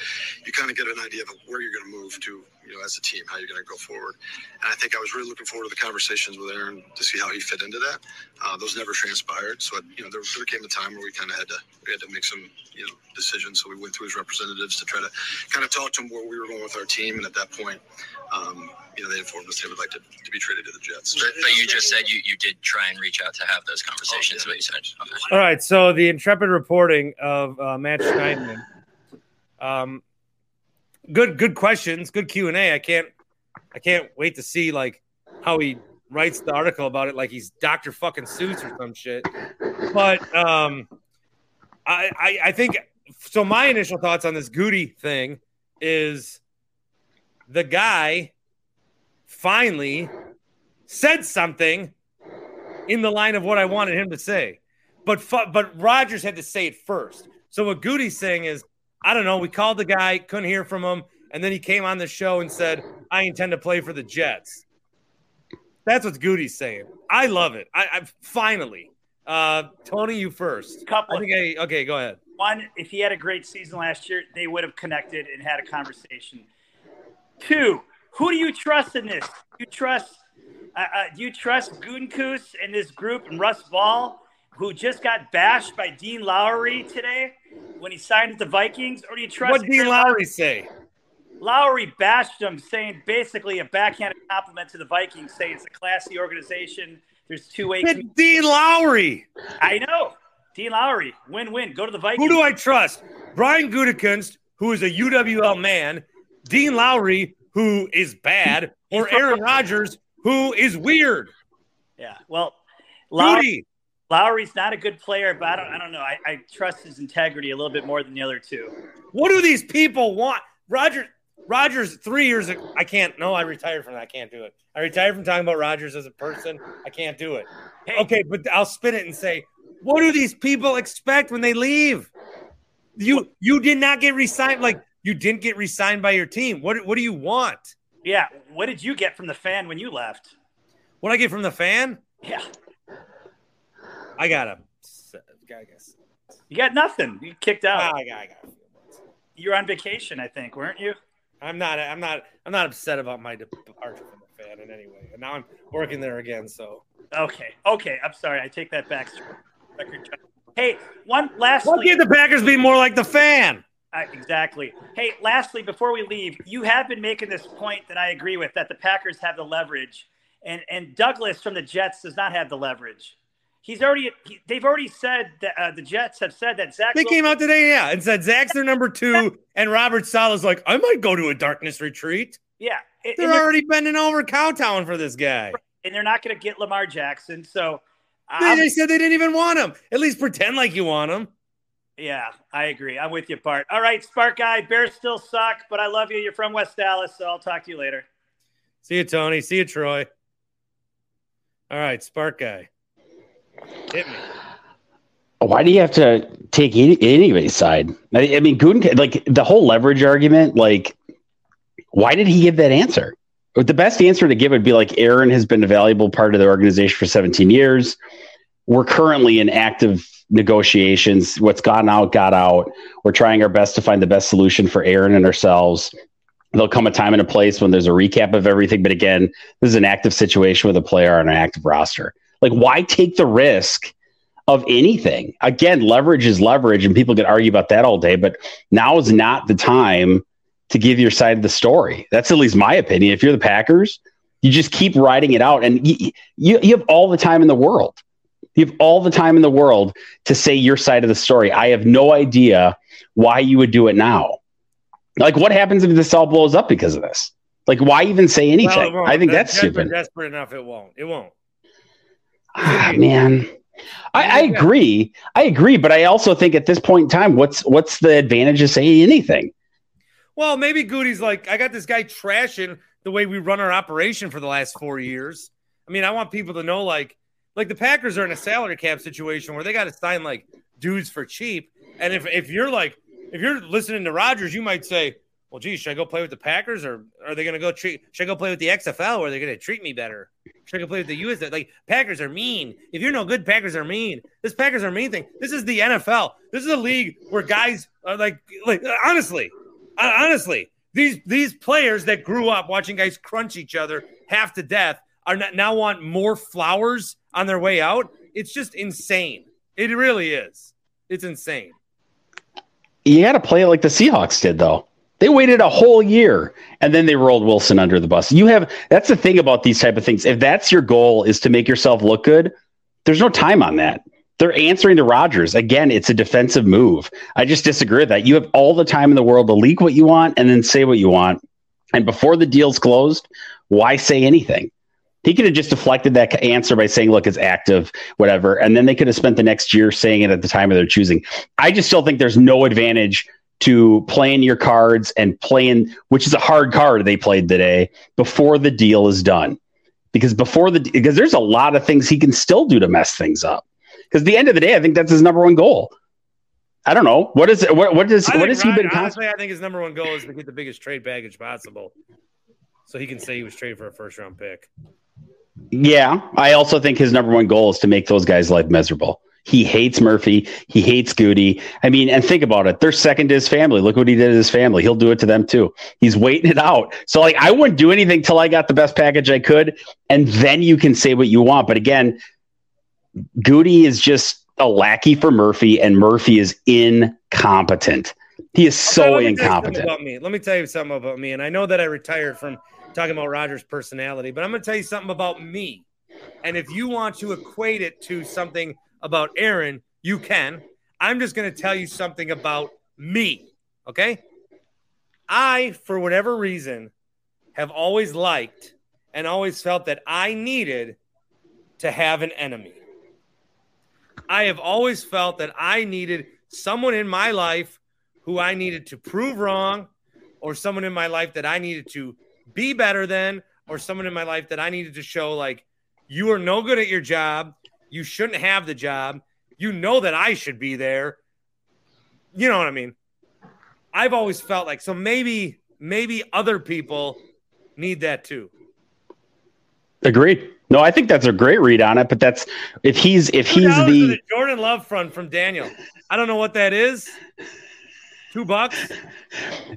S8: you kind of get an idea of where you're going to move to, you know, as a team, how you're going to go forward. And I think I was really looking forward to the conversations with Aaron to see how he fit into that. Uh, those never transpired. So, you know, there, there came a time where we kind of had to, we had to make some, you know, decisions. So we went through his representatives to try to kind of talk to him where we were going with our team. And at that point, um, you know, they informed us they would like to, to be traded to the Jets.
S7: But, but you just said you, you did try and reach out to have those conversations.
S8: Oh,
S7: What you said. Okay.
S1: All right. So the intrepid reporting of uh, Matt Schneidman. Um, good, good questions. Good Q and A. I can't, I can't wait to see like how he writes the article about it, like he's Doctor fucking Seuss or some shit. But um, I, I, I think so my initial thoughts on this Gutey thing is the guy finally said something in the line of what I wanted him to say. But fu- but Rodgers had to say it first. So what Gutey's saying is, I don't know. We called the guy, couldn't hear from him, and then he came on the show and said, "I intend to play for the Jets." That's what Gutey's saying. I love it. I, I finally, uh, Tony, you first.
S5: Couple
S1: I think I okay. Go ahead.
S5: One, if he had a great season last year, they would have connected and had a conversation. Two, who do you trust in this? Do You trust? Uh, uh, do you trust Gutekunst and this group and Russ Ball, who just got bashed by Dean Lowry today when he signed with the Vikings, or do you trust?
S1: What Dean Lowry say?
S5: Lowry bashed him, saying basically a backhanded compliment to the Vikings, saying it's a classy organization. There's two ways.
S1: Dean Lowry.
S5: I know. Dean Lowry, win-win. Go to the Vikings.
S1: Who do I trust? Brian Gutekunst, who is a UWL man, Dean Lowry, who is bad, or Aaron Rodgers, who is weird.
S5: Yeah. Well, Lowry, Lowry's not a good player, but I don't. I don't know. I, I trust his integrity a little bit more than the other two.
S1: What do these people want? Roger Rodgers, three years ago, I can't. No, I retired from that. I can't do it. I retired from talking about Rodgers as a person. I can't do it. Okay, but I'll spin it and say, what do these people expect when they leave? You you did not get resigned. Like you didn't get re-signed by your team. What what do you want?
S5: Yeah. What did you get from the fan when you left?
S1: What I get from the fan?
S5: Yeah.
S1: I got him. I guess.
S5: You got nothing. You kicked out.
S1: I got. I got.
S5: You were on vacation, I think, weren't you?
S1: I'm not. I'm not. I'm not upset about my departure from the fan in any way. And now I'm working there again. So
S5: Okay. Okay. I'm sorry. I take that back. Hey, one lastly.
S1: why can't the Packers be more like the fan?
S5: Uh, exactly. Hey, lastly, before we leave, you have been making this point that I agree with that the Packers have the leverage, and and Douglas from the Jets does not have the leverage. He's already. He, they've already said that uh, the Jets have said that Zach.
S1: They
S5: Wilson-
S1: came out today, yeah, and said Zach's their number two, and Robert Saleh's like, I might go to a darkness retreat.
S5: Yeah, and-
S1: They're
S5: and they're-
S1: already bending over Cowtown for this guy.
S5: and they're not going to get Lamar Jackson. So,
S1: They, they said they didn't even want him. At least pretend like you want him.
S5: Yeah, I agree. I'm with you, Bart. All right, Spark Guy. Bears still suck, but I love you. You're from West Dallas, so I'll talk to you later.
S1: See you, Tony. See you, Troy. All right, Spark Guy. Hit me.
S6: Why do you have to take any, anybody's side? I, I mean, Gruden, like the whole leverage argument, like, why did he give that answer? The best answer to give would be like, Aaron has been a valuable part of the organization for 17 years. We're currently in active negotiations. What's gotten out, got out. We're trying our best to find the best solution for Aaron and ourselves. There'll come a time and a place when there's a recap of everything. But again, this is an active situation with a player on an active roster. Like, why take the risk of anything? Again, leverage is leverage, and people can argue about that all day. But now is not the time to give your side of the story. That's at least my opinion. If you're the Packers, you just keep riding it out, and you, you, you have all the time in the world. You have all the time in the world to say your side of the story. I have no idea why you would do it now. Like, what happens if this all blows up because of this? Like, why even say anything?
S1: Well.
S6: I think that's
S1: Jets
S6: stupid.
S1: Desperate enough, it won't. It won't.
S6: Ah, man. I, I agree. I agree, but I also think at this point in time, what's what's the advantage of saying anything?
S1: Well, maybe Gutey's like, I got this guy trashing the way we run our operation for the last four years. I mean, I want people to know, like, like the Packers are in a salary cap situation where they got to sign like dudes for cheap. And if if you're like, if you're listening to Rodgers, you might say, well, geez, should I go play with the Packers or are they going to go treat? Should I go play with the XFL or are they going to treat me better? Should I go play with the US? Like Packers are mean. If you're no good, Packers are mean. This Packers are mean thing. This is the NFL. This is a league where guys are like, like honestly, honestly, these these players that grew up watching guys crunch each other half to death are now want more flowers on their way out. It's just insane. It really is. It's insane.
S6: You got to play it like the Seahawks did, though. They waited a whole year and then they rolled Wilson under the bus. You have that's the thing about these type of things. If that's your goal is to make yourself look good, there's no time on that. They're answering to Rodgers. Again, it's a defensive move. I just disagree with that. You have all the time in the world to leak what you want and then say what you want. And before the deal's closed, why say anything? He could have just deflected that answer by saying, look, it's active, whatever. And then they could have spent the next year saying it at the time of their choosing. I just still think there's no advantage to playing your cards and playing, which is a hard card they played today, before the deal is done. Because before the, because there's a lot of things he can still do to mess things up. Because the end of the day, I think that's his number one goal. I don't know. What is what what does what
S1: think
S6: has he been
S1: honestly, I think his number one goal is to get the biggest trade baggage possible. So he can say he was traded for a first round pick.
S6: Yeah, I also think his number one goal is to make those guys' life miserable. He hates Murphy. He hates Gutey. I mean, and think about it. They're second to his family. Look what he did to his family. He'll do it to them too. He's waiting it out. So, like, I wouldn't do anything till I got the best package I could, and then you can say what you want. But again, Gutey is just a lackey for Murphy, and Murphy is incompetent. He is so
S1: Okay, let me tell you something
S6: incompetent.
S1: About me. Let me tell you something about me. And I know that I retired from talking about Rodgers' personality, but I'm going to tell you something about me. And if you want to equate it to something about Aaron, you can. I'm just going to tell you something about me. Okay. I, for whatever reason, have always liked and always felt that I needed to have an enemy. I have always felt that I needed someone in my life who I needed to prove wrong, or someone in my life that I needed to be better than, or someone in my life that I needed to show like, you are no good at your job. You shouldn't have the job. You know that I should be there. You know what I mean? I've always felt like so maybe maybe other people need that too.
S6: Agreed. No, I think that's a great read on it. But that's if he's if he's the
S1: the Jordan Love front from Daniel. I don't know what that is. Two bucks.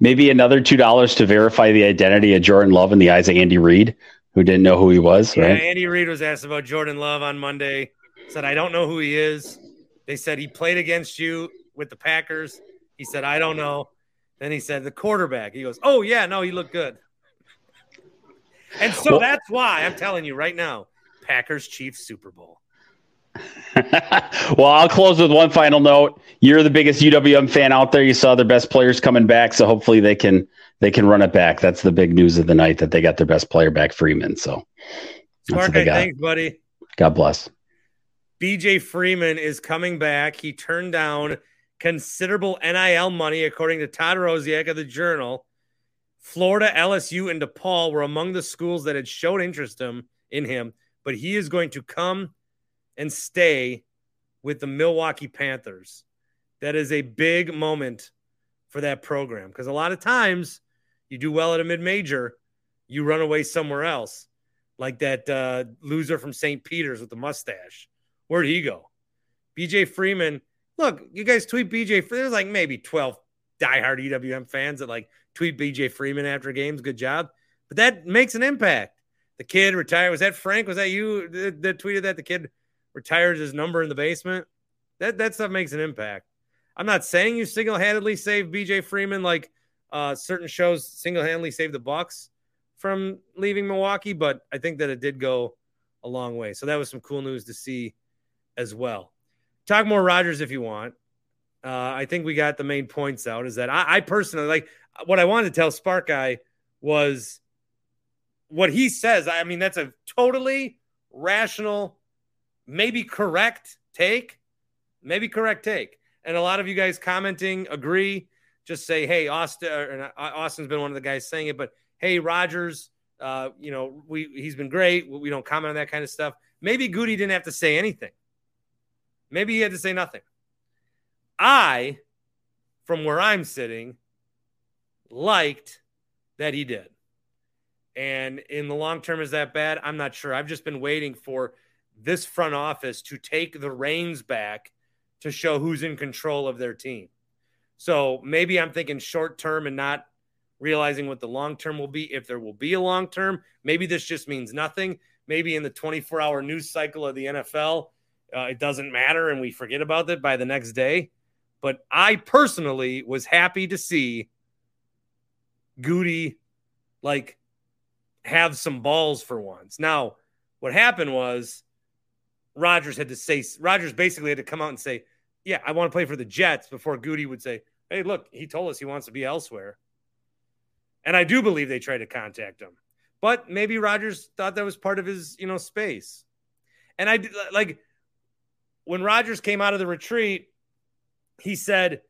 S6: maybe another two dollars to verify the identity of Jordan Love in the eyes of Andy Reid, who didn't know who he was.
S1: Yeah,
S6: Right?
S1: Andy Reid was asked about Jordan Love on Monday. Said, I don't know who he is. They said he played against you with the Packers. He said, I don't know. Then he said, the quarterback. He goes, Oh, yeah, no, he looked good. And so
S6: Well-
S1: that's why I'm telling you right now Packers Chiefs Super Bowl.
S6: well, I'll close with one final note. You're the biggest UWM fan out there. You saw their best players coming back, so hopefully they can they can run it back. That's the big news of the night that they got their best player back, Freeman. So that's what
S1: Spark,
S6: they got.
S1: thanks, buddy.
S6: God bless.
S1: BJ Freeman is coming back. He turned down considerable NIL money, according to Todd Rosiak of the Journal. Florida, LSU, and DePaul were among the schools that had showed interest him, in him, but he is going to come and stay with the Milwaukee Panthers. That is a big moment for that program because a lot of times you do well at a mid major, you run away somewhere else, like that uh, loser from St. Peter's with the mustache. Where'd he go? BJ Freeman. Look, you guys tweet BJ. There's like maybe 12 diehard UWM fans that like tweet BJ Freeman after games. Good job. But that makes an impact. The kid retired. Was that Frank? Was that you that tweeted that? The kid retires his number in the basement. That that stuff makes an impact. I'm not saying you single handedly saved BJ Freeman like uh, certain shows single handedly saved the Bucks from leaving Milwaukee, but I think that it did go a long way. So that was some cool news to see as well. Talk more Rodgers if you want. Uh, I think we got the main points out. Is that I, I personally like what I wanted to tell Spark Guy was what he says. I mean, that's a totally rational, maybe correct take, maybe correct take. And a lot of you guys commenting agree. Just say, hey, Austin, Austin's been one of the guys saying it, but hey, Rodgers, uh, you know, we he's been great. We don't comment on that kind of stuff. Maybe Gutey didn't have to say anything. Maybe he had to say nothing. I, from where I'm sitting, liked that he did. And in the long term, is that bad? I'm not sure. I've just been waiting for this front office to take the reins back to show who's in control of their team. So maybe I'm thinking short term and not realizing what the long term will be. If there will be a long term, maybe this just means nothing. Maybe in the 24 hour news cycle of the NFL, uh, it doesn't matter and we forget about it by the next day. But I personally was happy to see Gutey like have some balls for once. Now, what happened was Rodgers had to say Rodgers basically had to come out and say, "Yeah, I want to play for the Jets." Before Gutey would say, "Hey, look, he told us he wants to be elsewhere." And I do believe they tried to contact him. But maybe Rodgers thought that was part of his, you know, space. And I like when Rodgers came out of the retreat, he said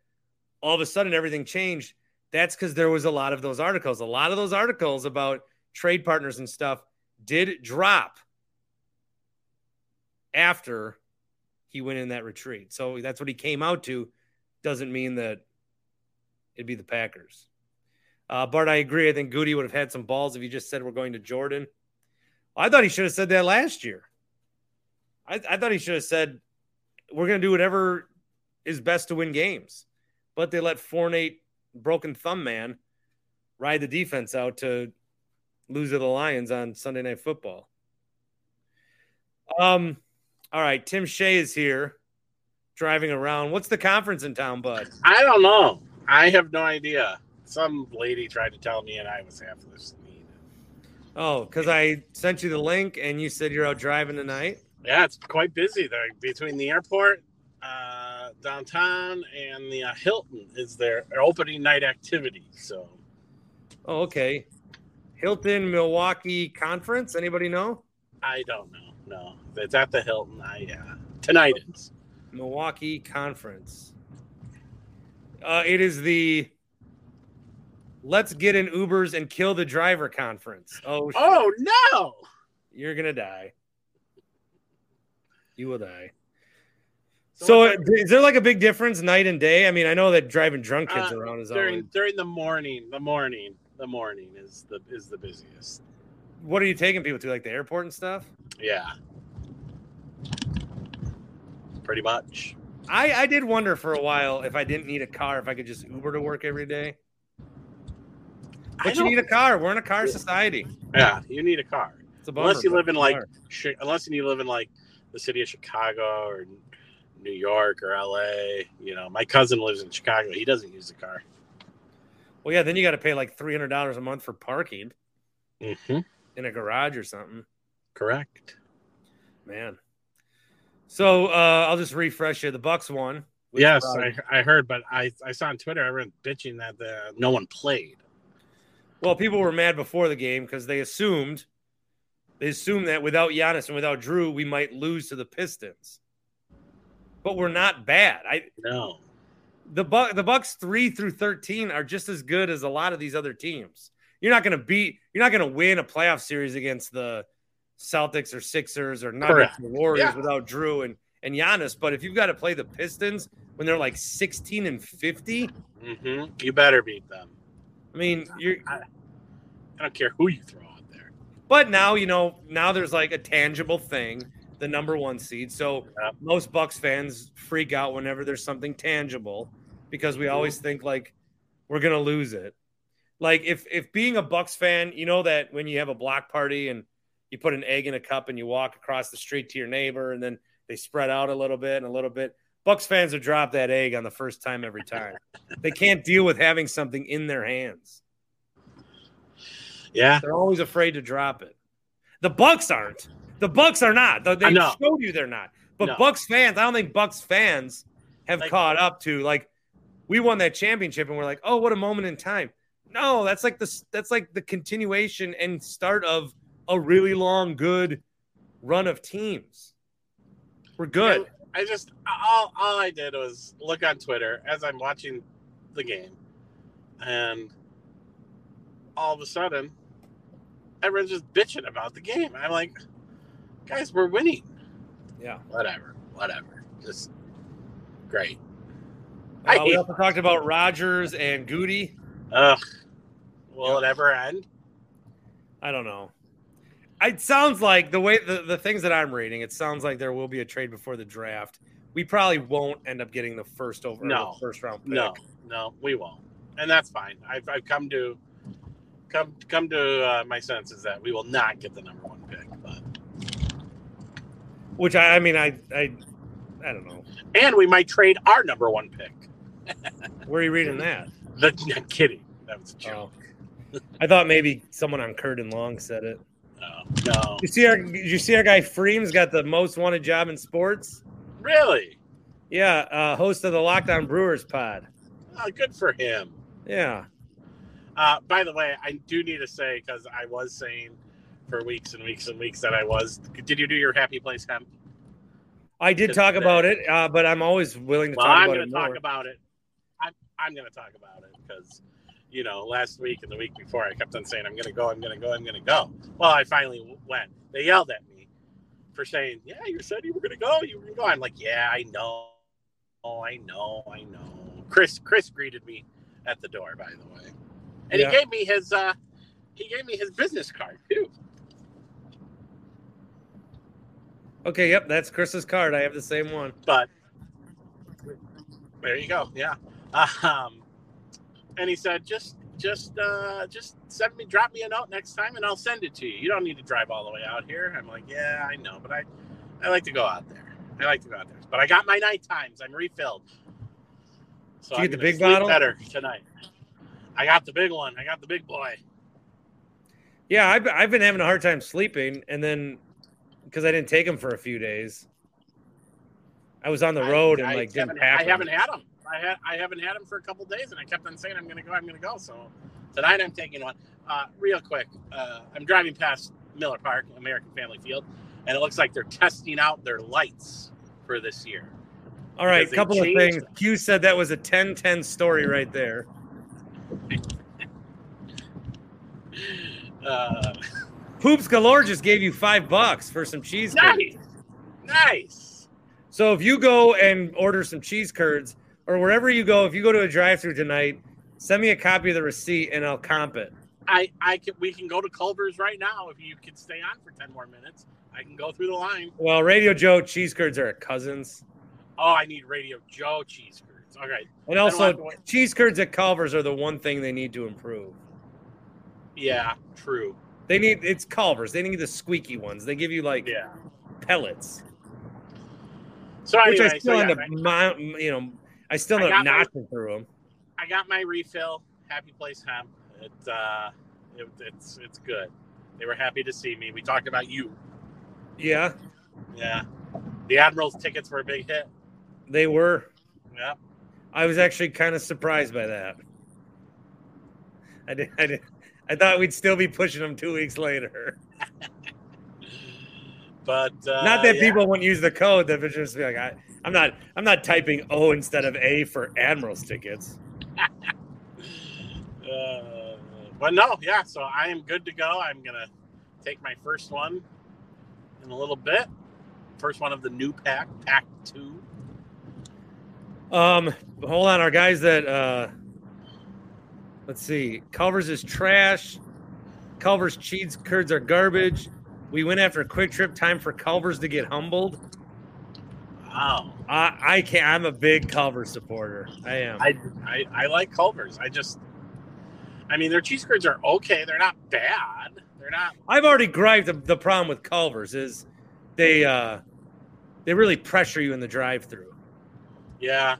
S1: all of a sudden everything changed. That's because there was a lot of those articles. A lot of those articles about trade partners and stuff did drop after he went in that retreat. So that's what he came out to. Doesn't mean that it'd be the Packers. Uh, Bart, I agree. I think Gutey would have had some balls if he just said we're going to Jordan. I thought he should have said that last year. I, I thought he should have said we're going to do whatever is best to win games. But they let Fournette, broken thumb man, ride the defense out to lose to the Lions on Sunday Night Football. Um, all right, Tim Shea is here, driving around. What's the conference in town, bud?
S9: I don't know. I have no idea. Some lady tried to tell me, and I was half listening.
S1: Oh, because I sent you the link and you said you're out driving tonight.
S9: Yeah, it's quite busy there between the airport, uh, downtown, and the uh, Hilton is their opening night activity. So
S1: Oh, okay. Hilton Milwaukee Conference. Anybody know?
S9: I don't know. No, it's at the Hilton. I uh, tonight is.
S1: Milwaukee Conference. Uh, it is the Let's Get in Ubers and Kill the Driver Conference. Oh, shit.
S9: Oh no!
S1: you're gonna die. You will die.
S9: So
S1: So, uh, is there like a big difference night and day? I mean, I know that driving drunk kids
S9: Uh,
S1: around is
S9: during
S1: always.
S9: during the morning. The morning. The morning is the is the busiest.
S1: What are you taking people to, like the airport and stuff?
S9: Yeah. Pretty much.
S1: I, I did wonder for a while if I didn't need a car, if I could just Uber to work every day. But you need a car. We're in a car society.
S9: Yeah, you need a car.
S1: It's a bummer,
S9: unless you live in like,
S1: hard.
S9: Chi- unless you live in like the city of Chicago or New York or LA. You know, my cousin lives in Chicago. He doesn't use a car.
S1: Well, yeah, then you got to pay like three hundred dollars a month for parking
S9: Mm-hmm.
S1: in a garage or something.
S9: Correct.
S1: Man. So uh, I'll just refresh you. The Bucks won.
S9: yes, I, I heard, but I, I saw on Twitter everyone bitching that the, no one played.
S1: Well, people were mad before the game because they assumed they assumed that without Giannis and without Jrue, we might lose to the Pistons. But we're not bad. I
S9: No.
S1: the Buck the Bucks three through thirteen are just as good as a lot of these other teams. You're not going to beat. You're not going to win a playoff series against the Celtics or Sixers or Nuggets or Warriors
S9: Yeah.
S1: without Jrue and and Giannis. But if you've got to play the Pistons when they're like 16 and 50,
S9: hmm You better beat them.
S1: I mean, you're.
S9: I don't care who you throw out there.
S1: But now you know. Now there's like a tangible thing, the number one seed. So most Bucks fans freak out whenever there's something tangible because we always think like we're gonna lose it. Like if if being a Bucks fan, you know that when you have a block party and you put an egg in a cup and you walk across the street to your neighbor and then they spread out a little bit and a little bit. Bucks fans will drop that egg on the first time every time. they can't deal with having something in their hands.
S9: Yeah.
S1: They're always afraid to drop it. The Bucks aren't. The Bucks are not. They showed you they're not. But
S9: No.
S1: Bucks fans, I don't think Bucks fans have
S9: Like-
S1: caught up to like we won that championship and we're like, oh, what a moment in time. No, that's like the that's like the continuation and start of a really long, good run of teams. We're good.
S9: I just all all I did was look on Twitter as I'm watching the game, and all of a sudden, everyone's just bitching about the game. I'm like, guys, we're winning.
S1: Yeah.
S9: Whatever, whatever. Just great. I
S1: Uh, we also talked about Rodgers and Gutey.
S9: Ugh. Will it ever end?
S1: I don't know. It sounds like the way the, the things that I'm reading, it sounds like there will be a trade before the draft. We probably won't end up getting the first over
S9: No.
S1: the first round pick.
S9: No, no, we won't, and that's fine. I've, I've come to come come to uh, my senses that we will not get the number one pick, but
S1: Which I, I mean, I, I, I don't know.
S9: and we might trade our number one pick.
S1: Where are you reading that?
S9: The, I'm kidding. That was a joke.
S1: I thought maybe someone on Curd and Long said it.
S9: No, no,
S1: You see our, you see our guy Freem's got the most wanted job in sports.
S9: really.
S1: Yeah, uh, host of the Lockdown Brewers pod.
S9: Oh, good for him.
S1: Yeah,
S9: Uh, by the way, I do need to say because I was saying for weeks and weeks and weeks that I was. Did you do your happy place hemp?
S1: I did talk about it, uh, but I'm always willing to
S9: Well,
S1: talk
S9: I'm
S1: about
S9: going
S1: it
S9: to talk about it. I'm I'm going to talk about it because you know last week and the week before I kept on saying I'm going to go, I'm going to go, I'm going to go. Well, I finally went. They yelled at me for saying, "Yeah, you said you were going to go. You were going to go." I'm like, "Yeah, I know. Oh, I know. I know." Chris Chris greeted me at the door, by the way, and
S1: Yeah.
S9: he gave me his uh he gave me his business card too.
S1: Okay, yep, that's Chris's card. I have the same one.
S9: But there you go. Yeah. Um, and he said, just, just, uh, just send me, drop me a note next time, and I'll send it to you. You don't need to drive all the way out here. I'm like, yeah, I know, but I, I like to go out there. I like to go out there. But I got my night times. I'm refilled. So
S1: Did you
S9: I'm
S1: get the big bottle?
S9: better tonight. I got the big one. I got the big boy.
S1: Yeah, I've, I've been having a hard time sleeping, and then because I didn't take them for a few days, I was on the road and
S9: I
S1: like didn't
S9: haven't,
S1: pack
S9: I haven't had them. I had I haven't had them for a couple days, and I kept on saying I'm going to go. I'm going to go. So tonight I'm taking one. Uh, real quick, uh, I'm driving past Miller Park, American Family Field, and it looks like they're testing out their lights for this year.
S1: All right,
S9: they
S1: couple of things. Q said that was a 10-10 story right there.
S9: Uh,
S1: Poops Galore just gave you five bucks for some cheese curds.
S9: nice, nice.
S1: So if you go and order some cheese curds, or wherever you go, if you go to a drive-through tonight, send me a copy of the receipt and I'll comp it.
S9: I I can we can go to Culver's right now if you can stay on for ten more minutes. I can go through the line.
S1: Well, Radio Joe cheese curds are at Cousins,
S9: Oh, I need Radio Joe cheese curds. Okay.
S1: and
S9: I don't have
S1: also
S9: to
S1: cheese curds at Culver's are the one thing they need to improve.
S9: Yeah, true.
S1: They need it's Culver's. They need the squeaky ones. They give you like
S9: Yeah.
S1: pellets,
S9: So
S1: which
S9: anyway,
S1: I still
S9: so
S1: end
S9: yeah,
S1: up,
S9: I-
S1: mo- you know, I still
S9: I
S1: up
S9: got my-
S1: through them.
S9: I got my refill. Happy Place Hemp. It, uh, it, it's it's good. They were happy to see me. We talked about you.
S1: Yeah,
S9: Yeah. The Admirals tickets were a big hit.
S1: they were.
S9: Yeah.
S1: I was actually kind of surprised by that. I did. I did. I thought we'd still be pushing them two weeks later.
S9: But uh,
S1: not that
S9: yeah.
S1: people wouldn't use the code. That would just be like, I, I'm not. I'm not typing O instead of A for Admirals tickets.
S9: Uh, but no, yeah. So I am good to go. I'm gonna take my first one in a little bit. First one of the new pack, pack two.
S1: Um, hold on, our guys that uh, let's see, Culver's is trash. Culver's cheese curds are garbage. We went after a quick trip. Time for Culver's to get humbled.
S9: Wow.
S1: I I can't. I'm a big Culver's supporter. I am.
S9: I, I I like Culver's. I just, I mean, their cheese curds are okay. They're not bad. They're not.
S1: I've already griped. The, the problem with Culver's is they uh they really pressure you in the drive-through.
S9: Yeah.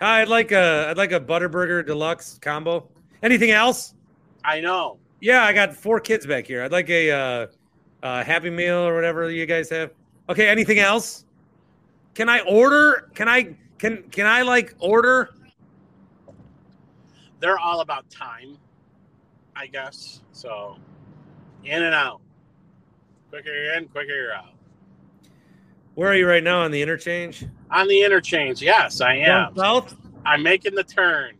S1: I'd like a I'd like a Butterburger deluxe combo. Anything else?
S9: I know.
S1: Yeah, I got four kids back here. I'd like a uh, uh, Happy Meal or whatever you guys have. Okay, anything else? Can I order? Can I can can I like order?
S9: They're all about time, I guess. So, in and out. Quicker you're in, quicker you're out.
S1: Where are you right now on the interchange?
S9: On the interchange, yes, I am.
S1: Going south?
S9: I'm making the turn.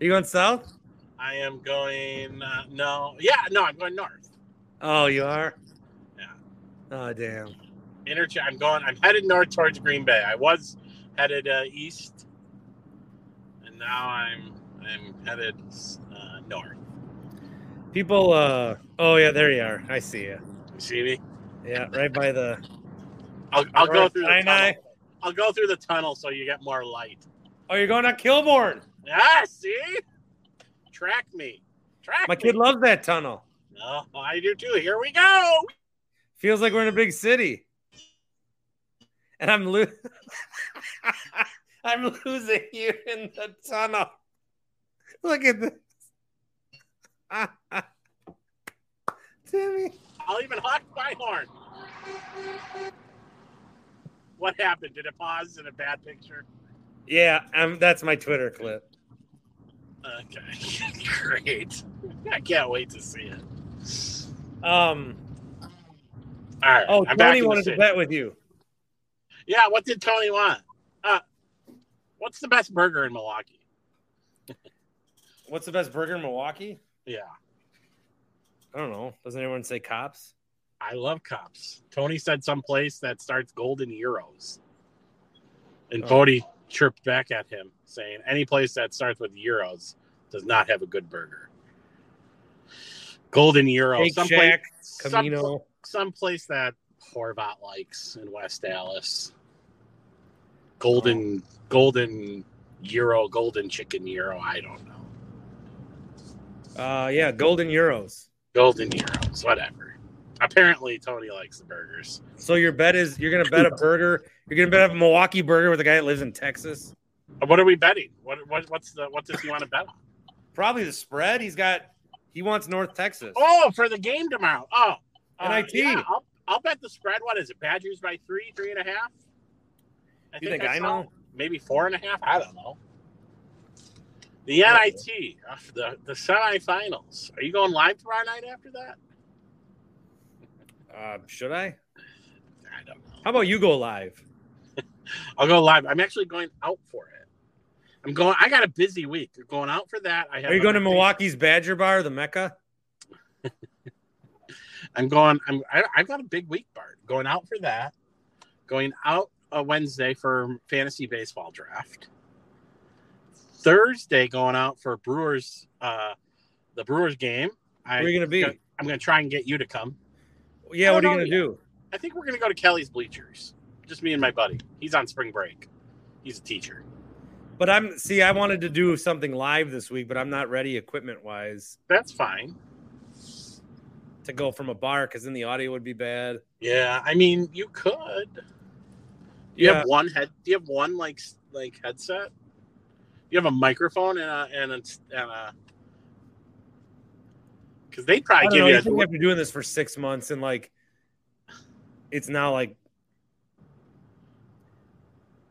S1: Are you going south?
S9: I am going. Uh, no, yeah, no, I'm going north.
S1: Oh, you are.
S9: Yeah.
S1: Oh, damn.
S9: Interchange. I'm going. I'm headed north towards Green Bay. I was headed uh, east, and now I'm I'm headed uh, north.
S1: People. uh Oh yeah, there you are. I see you.
S9: You see me?
S1: Yeah, right by the.
S9: I'll, I'll go through the tunnel. I'll go through the tunnel so you get more light.
S1: Oh, you're going to Kilbourn.
S9: Ah, see? Track me. Track
S1: My
S9: me.
S1: kid loves that tunnel.
S9: No, I do too. Here we go.
S1: Feels like we're in a big city. And I'm lo- I'm losing you in the tunnel. Look at this. Timmy.
S9: I'll even honk my horn. What happened? Did it pause in a bad picture?
S1: Yeah, um, that's my Twitter clip.
S9: Okay, great. I can't wait to see it.
S1: Um.
S9: All right.
S1: Oh,
S9: I'm
S1: Tony wanted to bet with you.
S9: Yeah, what did Tony want? Uh, what's the best burger in Milwaukee?
S1: What's the best burger in Milwaukee?
S9: Yeah,
S1: I don't know. Doesn't anyone say Kopp's?
S9: I love Kopp's. Tony said some place that starts golden euros. And
S1: Oh.
S9: Cody chirped back at him, saying any place that starts with euros does not have a good burger. Golden euro.
S1: Shake
S9: some
S1: Shack, Camino.
S9: some place that Horvat likes in West Dallas. Golden golden euro, golden chicken euro. I don't know.
S1: Uh, yeah, golden euros.
S9: Golden euros, whatever. Apparently Tony likes the burgers.
S1: So your bet is you're gonna bet a burger. You're gonna bet a Milwaukee burger with a guy that lives in Texas.
S9: What are we betting? What, what what's the what does he want to bet on?
S1: Probably the spread. He's got. He wants North Texas.
S9: Oh, for the game tomorrow. Oh, uh,
S1: NIT.
S9: yeah, I'll, I'll bet the spread. What is it? Badgers by three, three and a half.
S1: You think I
S9: saw
S1: know?
S9: Maybe four and a half. I don't know. The NIT, uh, the the semifinals. Are you going live tomorrow night after that?
S1: Uh, should I?
S9: I don't know.
S1: How about you go live?
S9: I'll go live. I'm actually going out for it. I'm going. I got a busy week. Going out for that. I have
S1: Are you going to Milwaukee's Badger Bar, the Mecca?
S9: I'm going. I'm. I, I've got a big week, Bart. Going out for that. Going out a Wednesday for fantasy baseball draft. Thursday, going out for Brewers. Uh, the Brewers game. I,
S1: Where are you gonna be?
S9: I'm going to try and get you to come.
S1: Yeah, what are you gonna do?
S9: I think we're going to go to Kelly's Bleachers. Just me and my buddy. He's on spring break. He's a teacher.
S1: But I'm see, I wanted to do something live this week, but I'm not ready equipment wise
S9: That's fine.
S1: to go from a bar because then the audio would be bad.
S9: Yeah, I mean, you could. Do you
S1: Yeah.
S9: have one head? Do you have one like like headset? You have a microphone and a and a and a. Because they
S1: I
S9: probably give
S1: know,
S9: you. A,
S1: think after doing this for six months and like it's now like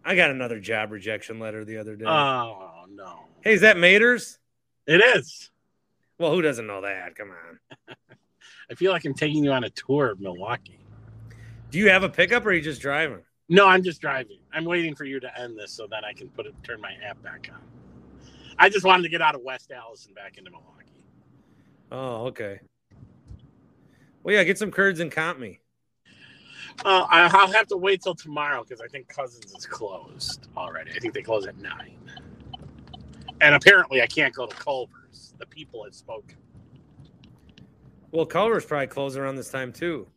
S1: I got another job rejection letter the other day.
S9: oh no!
S1: hey, is that Mader's?
S9: It is.
S1: Well, who doesn't know that? Come on.
S9: I feel like I'm taking you on a tour of Milwaukee.
S1: Do you have a pickup or are you just driving?
S9: No, I'm just driving. I'm waiting for you to end this so that I can put it turn my app back on. I just wanted to get out of West Allison back into Milwaukee.
S1: Oh, okay. Well, yeah, get some curds and comp me.
S9: Uh, I'll have to wait till tomorrow because I think Cousins is closed already. I think they close at nine. And apparently, I can't go to Culver's. The people have spoken.
S1: Well, Culver's probably closed around this time too.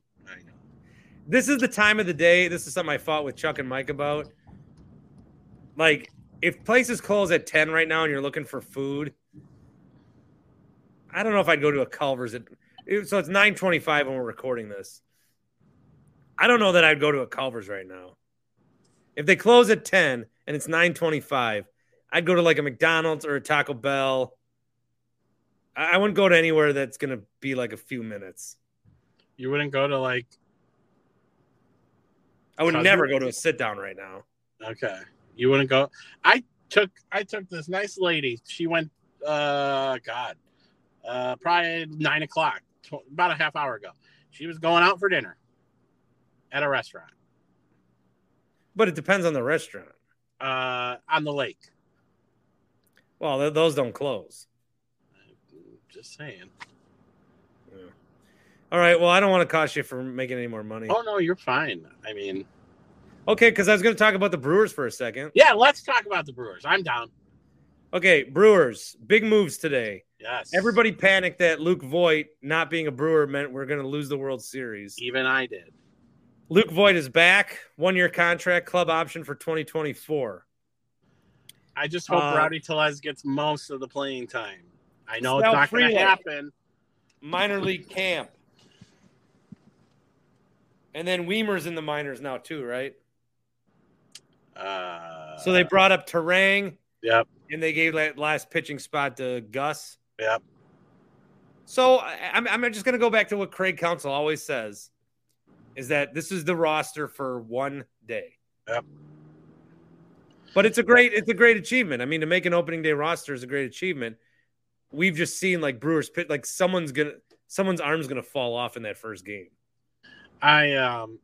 S1: This is the time of the day. This is something I fought with Chuck and Mike about. Like, if places close at 10 right now and you're looking for food, I don't know if I'd go to a Culver's at so it's 925 when we're recording this. I don't know that I'd go to a Culver's right now. If they close at 10 and it's 925, I'd go to like a McDonald's or a Taco Bell. I I wouldn't go to anywhere that's gonna be like a few minutes.
S9: You wouldn't go to like
S1: I would never go to a sit down right now.
S9: okay. You wouldn't go. I took I took this nice lady. She went. Uh, God, uh, probably nine o'clock, tw- about a half hour ago. She was going out for dinner at a restaurant
S1: But it depends on the restaurant.
S9: uh, on the lake.
S1: Well, th- those don't close.
S9: Just saying.
S1: All right. Well, I don't want to cost you for making any more money.
S9: Oh no, you're fine. I mean,
S1: Okay, because I was going to talk about the Brewers for a second.
S9: yeah. Let's talk about the Brewers. I'm down.
S1: Okay, Brewers, big moves today.
S9: Yes.
S1: Everybody panicked that Luke Voit not being a Brewer meant we're going to lose the World Series.
S9: Even I did.
S1: Luke Voit is back, one year contract, club option for 2024.
S9: I just hope
S1: Uh,
S9: Rowdy Tellez gets most of the playing time. I know it's not going to happen.
S1: Minor league camp. And then Wiemer's in the minors now, too, right?
S9: Uh,
S1: So they brought up Turang
S9: Yep.
S1: and they gave that last pitching spot to Gus.
S9: Yep.
S1: So I, I'm, I'm just going to go back to what Craig Counsell always says is that this is the roster for one day.
S9: Yep.
S1: But it's a great it's a great achievement. I mean, to make an opening day roster is a great achievement. We've just seen like Brewers pit like someone's gonna someone's arm's gonna fall off in that first game.
S9: I um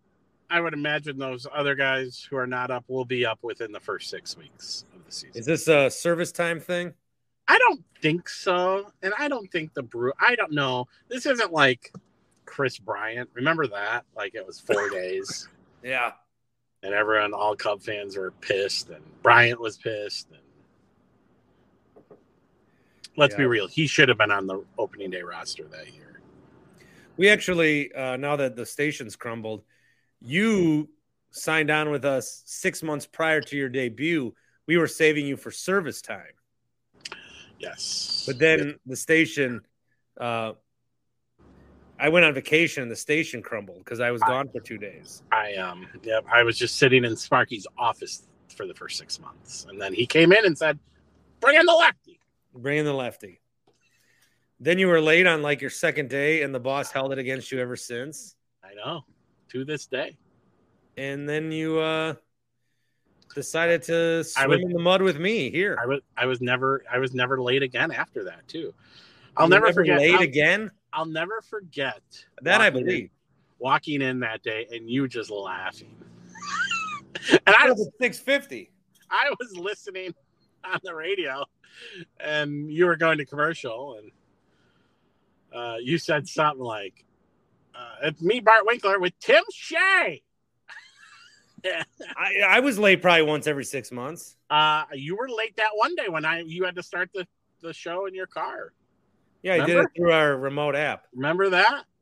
S9: I would imagine those other guys who are not up will be up within the first six weeks of the season.
S1: Is this a service time thing?
S9: I don't think so, and I don't think the brew. I don't know. This isn't like Kris Bryant. Remember that? Like it was four days,
S1: Yeah.
S9: and everyone, all Cub fans were pissed, and Bryant was pissed. And let's be real, he should have been on the opening day roster that year.
S1: We actually, uh, now that the station's crumbled, you signed on with us six months prior to your debut. We were saving you for service time.
S9: Yes,
S1: But then the station, uh, I went on vacation and the station crumbled because I was gone for two days.
S9: I um, yeah, I was just sitting in Sparky's office for the first six months, and then he came in and said, "Bring in the lefty."
S1: Bring in the lefty. Then you were late on like your second day, and the boss held it against you ever since.
S9: I know, to this day.
S1: And then you uh, decided to
S9: I
S1: swim
S9: would-
S1: in the mud with me here.
S9: I was I was never I was never late again after that too. I'll
S1: You
S9: never,
S1: never
S9: forget
S1: late
S9: I'll,
S1: again.
S9: I'll never forget
S1: That I
S9: walking in-
S1: believe.
S9: walking in that day and you just laughing. and I was
S1: six fifty.
S9: I was listening on the radio and you were going to commercial and uh, you said something like uh, it's me Bart Winkler with Tim Shea.
S1: I, I was late probably once every six months.
S9: Uh, you were late that one day when I you had to start the, the show in your car.
S1: Yeah, I did it through our remote app.
S9: Remember that?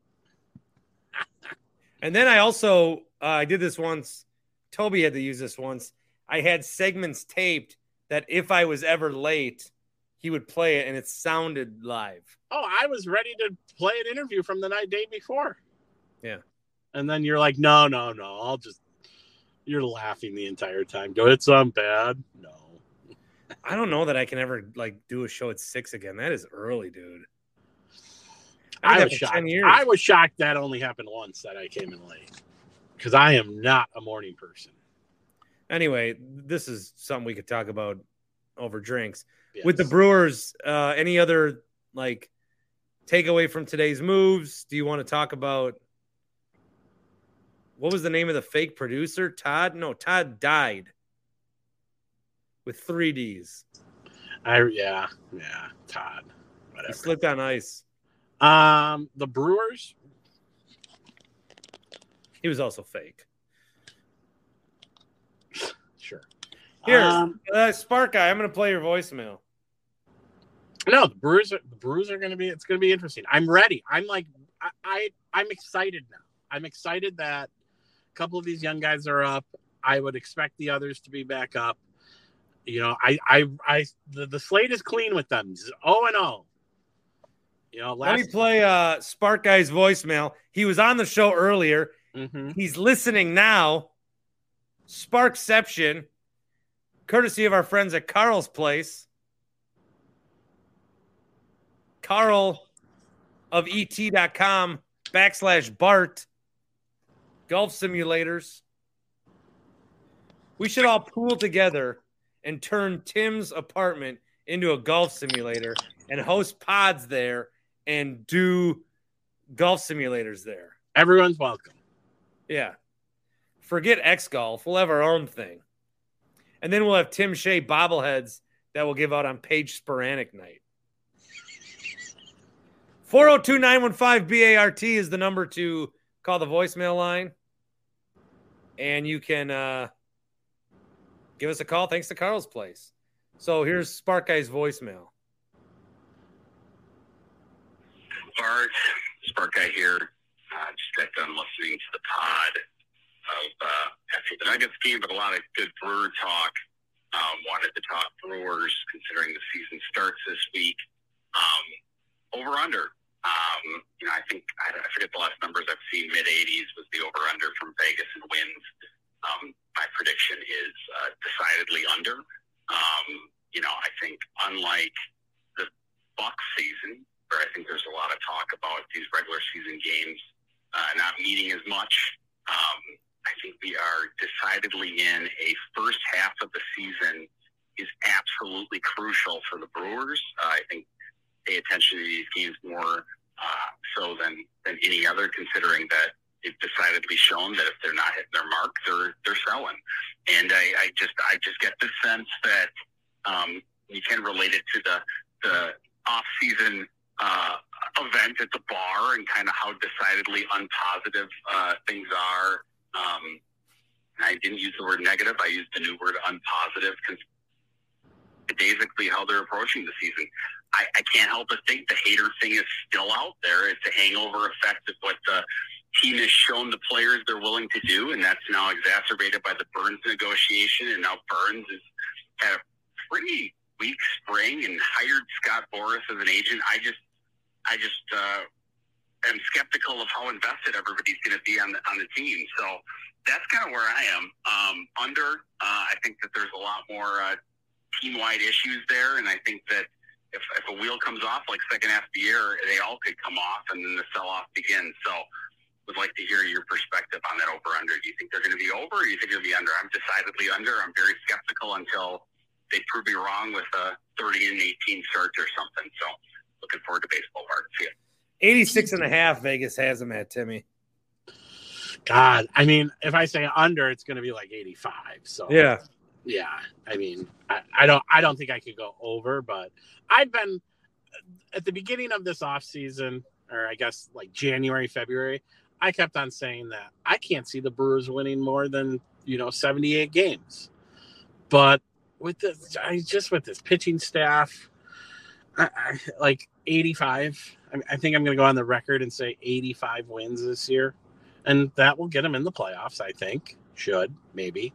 S1: And then I also uh, I did this once. Toby had to use this once. I had segments taped that if I was ever late, he would play it, and it sounded live.
S9: Oh, I was ready to play an interview from the night day before.
S1: Yeah.
S9: And then you're like, no, no, no. I'll just. You're laughing the entire time. Go, it's um bad. No.
S1: I don't know that I can ever like do a show at six again. That is early, dude. I,
S9: I was shocked.
S1: 10 years.
S9: I was shocked that only happened once that I came in late because I am not a morning person.
S1: Anyway, this is something we could talk about over drinks. With the Brewers, uh, any other like takeaway from today's moves? Do you want to talk about what was the name of the fake producer? Todd? No, Todd died with three D's.
S9: I yeah yeah Todd
S1: He
S9: whatever.
S1: slipped on ice.
S9: Um, the Brewers.
S1: He was also fake.
S9: Sure.
S1: Here,
S9: Um,
S1: uh, Spark guy, I'm going to play your voicemail.
S9: No, the Brewers. Are, the Brewers are going to be. It's going to be interesting. I'm ready. I'm like, I, I, I'm excited now. I'm excited that a couple of these young guys are up. I would expect the others to be back up. You know, I, I, I. The, the slate is clean with them. Oh and oh. You know,
S1: Let me play uh, Spark guy's voicemail. He was on the show earlier.
S9: Mhm.
S1: He's listening now. Sparkception, courtesy of our friends at Carl's Place. Carl of et.com backslash Bart. Golf simulators. We should all pool together and turn Tim's apartment into a golf simulator and host pods there and do golf simulators there.
S9: Everyone's welcome.
S1: Yeah. Forget X Golf. We'll have our own thing. And then we'll have Tim Shea bobbleheads that we'll give out on Page Sporanic night. 402 915 BART is the number to call the voicemail line. And you can uh, give us a call thanks to Carl's Place. So here's Spark Guy's voicemail.
S10: Bart, Spark Guy here. Uh, just got done listening to the pod of uh, the Nuggets game, but a lot of good Brewer talk. Um, wanted to talk Brewers considering the season starts this week. Um, over under. Um, you know, I think I, I forget the last numbers I've seen. Mid 80s was the over under from Vegas and wins. Um, my prediction is uh, decidedly under. Um, you know, I think unlike the Bucks season, where I think there's a lot of talk about these regular season games uh, not meaning as much. Um, I think we are decidedly in a first half of the season is absolutely crucial for the Brewers. Uh, I think pay attention to these games more uh, so than than any other, considering that they've decidedly shown that if they're not hitting their mark, they're they're selling. And I, I just I just get the sense that um, you can relate it to the the off season uh, event at the bar and kind of how decidedly unpositive uh, things are um, I didn't use the word negative. I used the new word unpositive because basically how they're approaching the season. I, I can't help but think the hater thing is still out there. It's a hangover effect of what the team has shown the players they're willing to do, and that's now exacerbated by the Burnes negotiation. And now Burnes has had a pretty weak spring and hired Scott Boras as an agent. I just, I just uh, am skeptical of how invested everybody's going to be on the on the team. So that's kind of where I am. Um, under, uh, I think that there's a lot more uh, team wide issues there, and I think that if, if a wheel comes off like second half of the year, they all could come off, and then the sell off begins. So would like to hear your perspective on that over under. Do you think they're going to be over or do you think they'll be under? I'm decidedly under. I'm very skeptical until they prove me wrong with a 30 and 18 start or something. So looking forward to baseball Bart. See ya.
S1: 86 and a half Vegas has them at Timmy.
S9: God, I mean, if I say under, it's going to be like 85. So
S1: Yeah.
S9: yeah. I mean, I, I don't, I don't think I could go over, but I've been at the beginning of this off season, or I guess like January, February. I kept on saying that I can't see the Brewers winning more than you know 78 games, but with this, I just with this pitching staff, I, I like 85. I, I think I'm going to go on the record and say 85 wins this year, and that will get them in the playoffs. I think should maybe.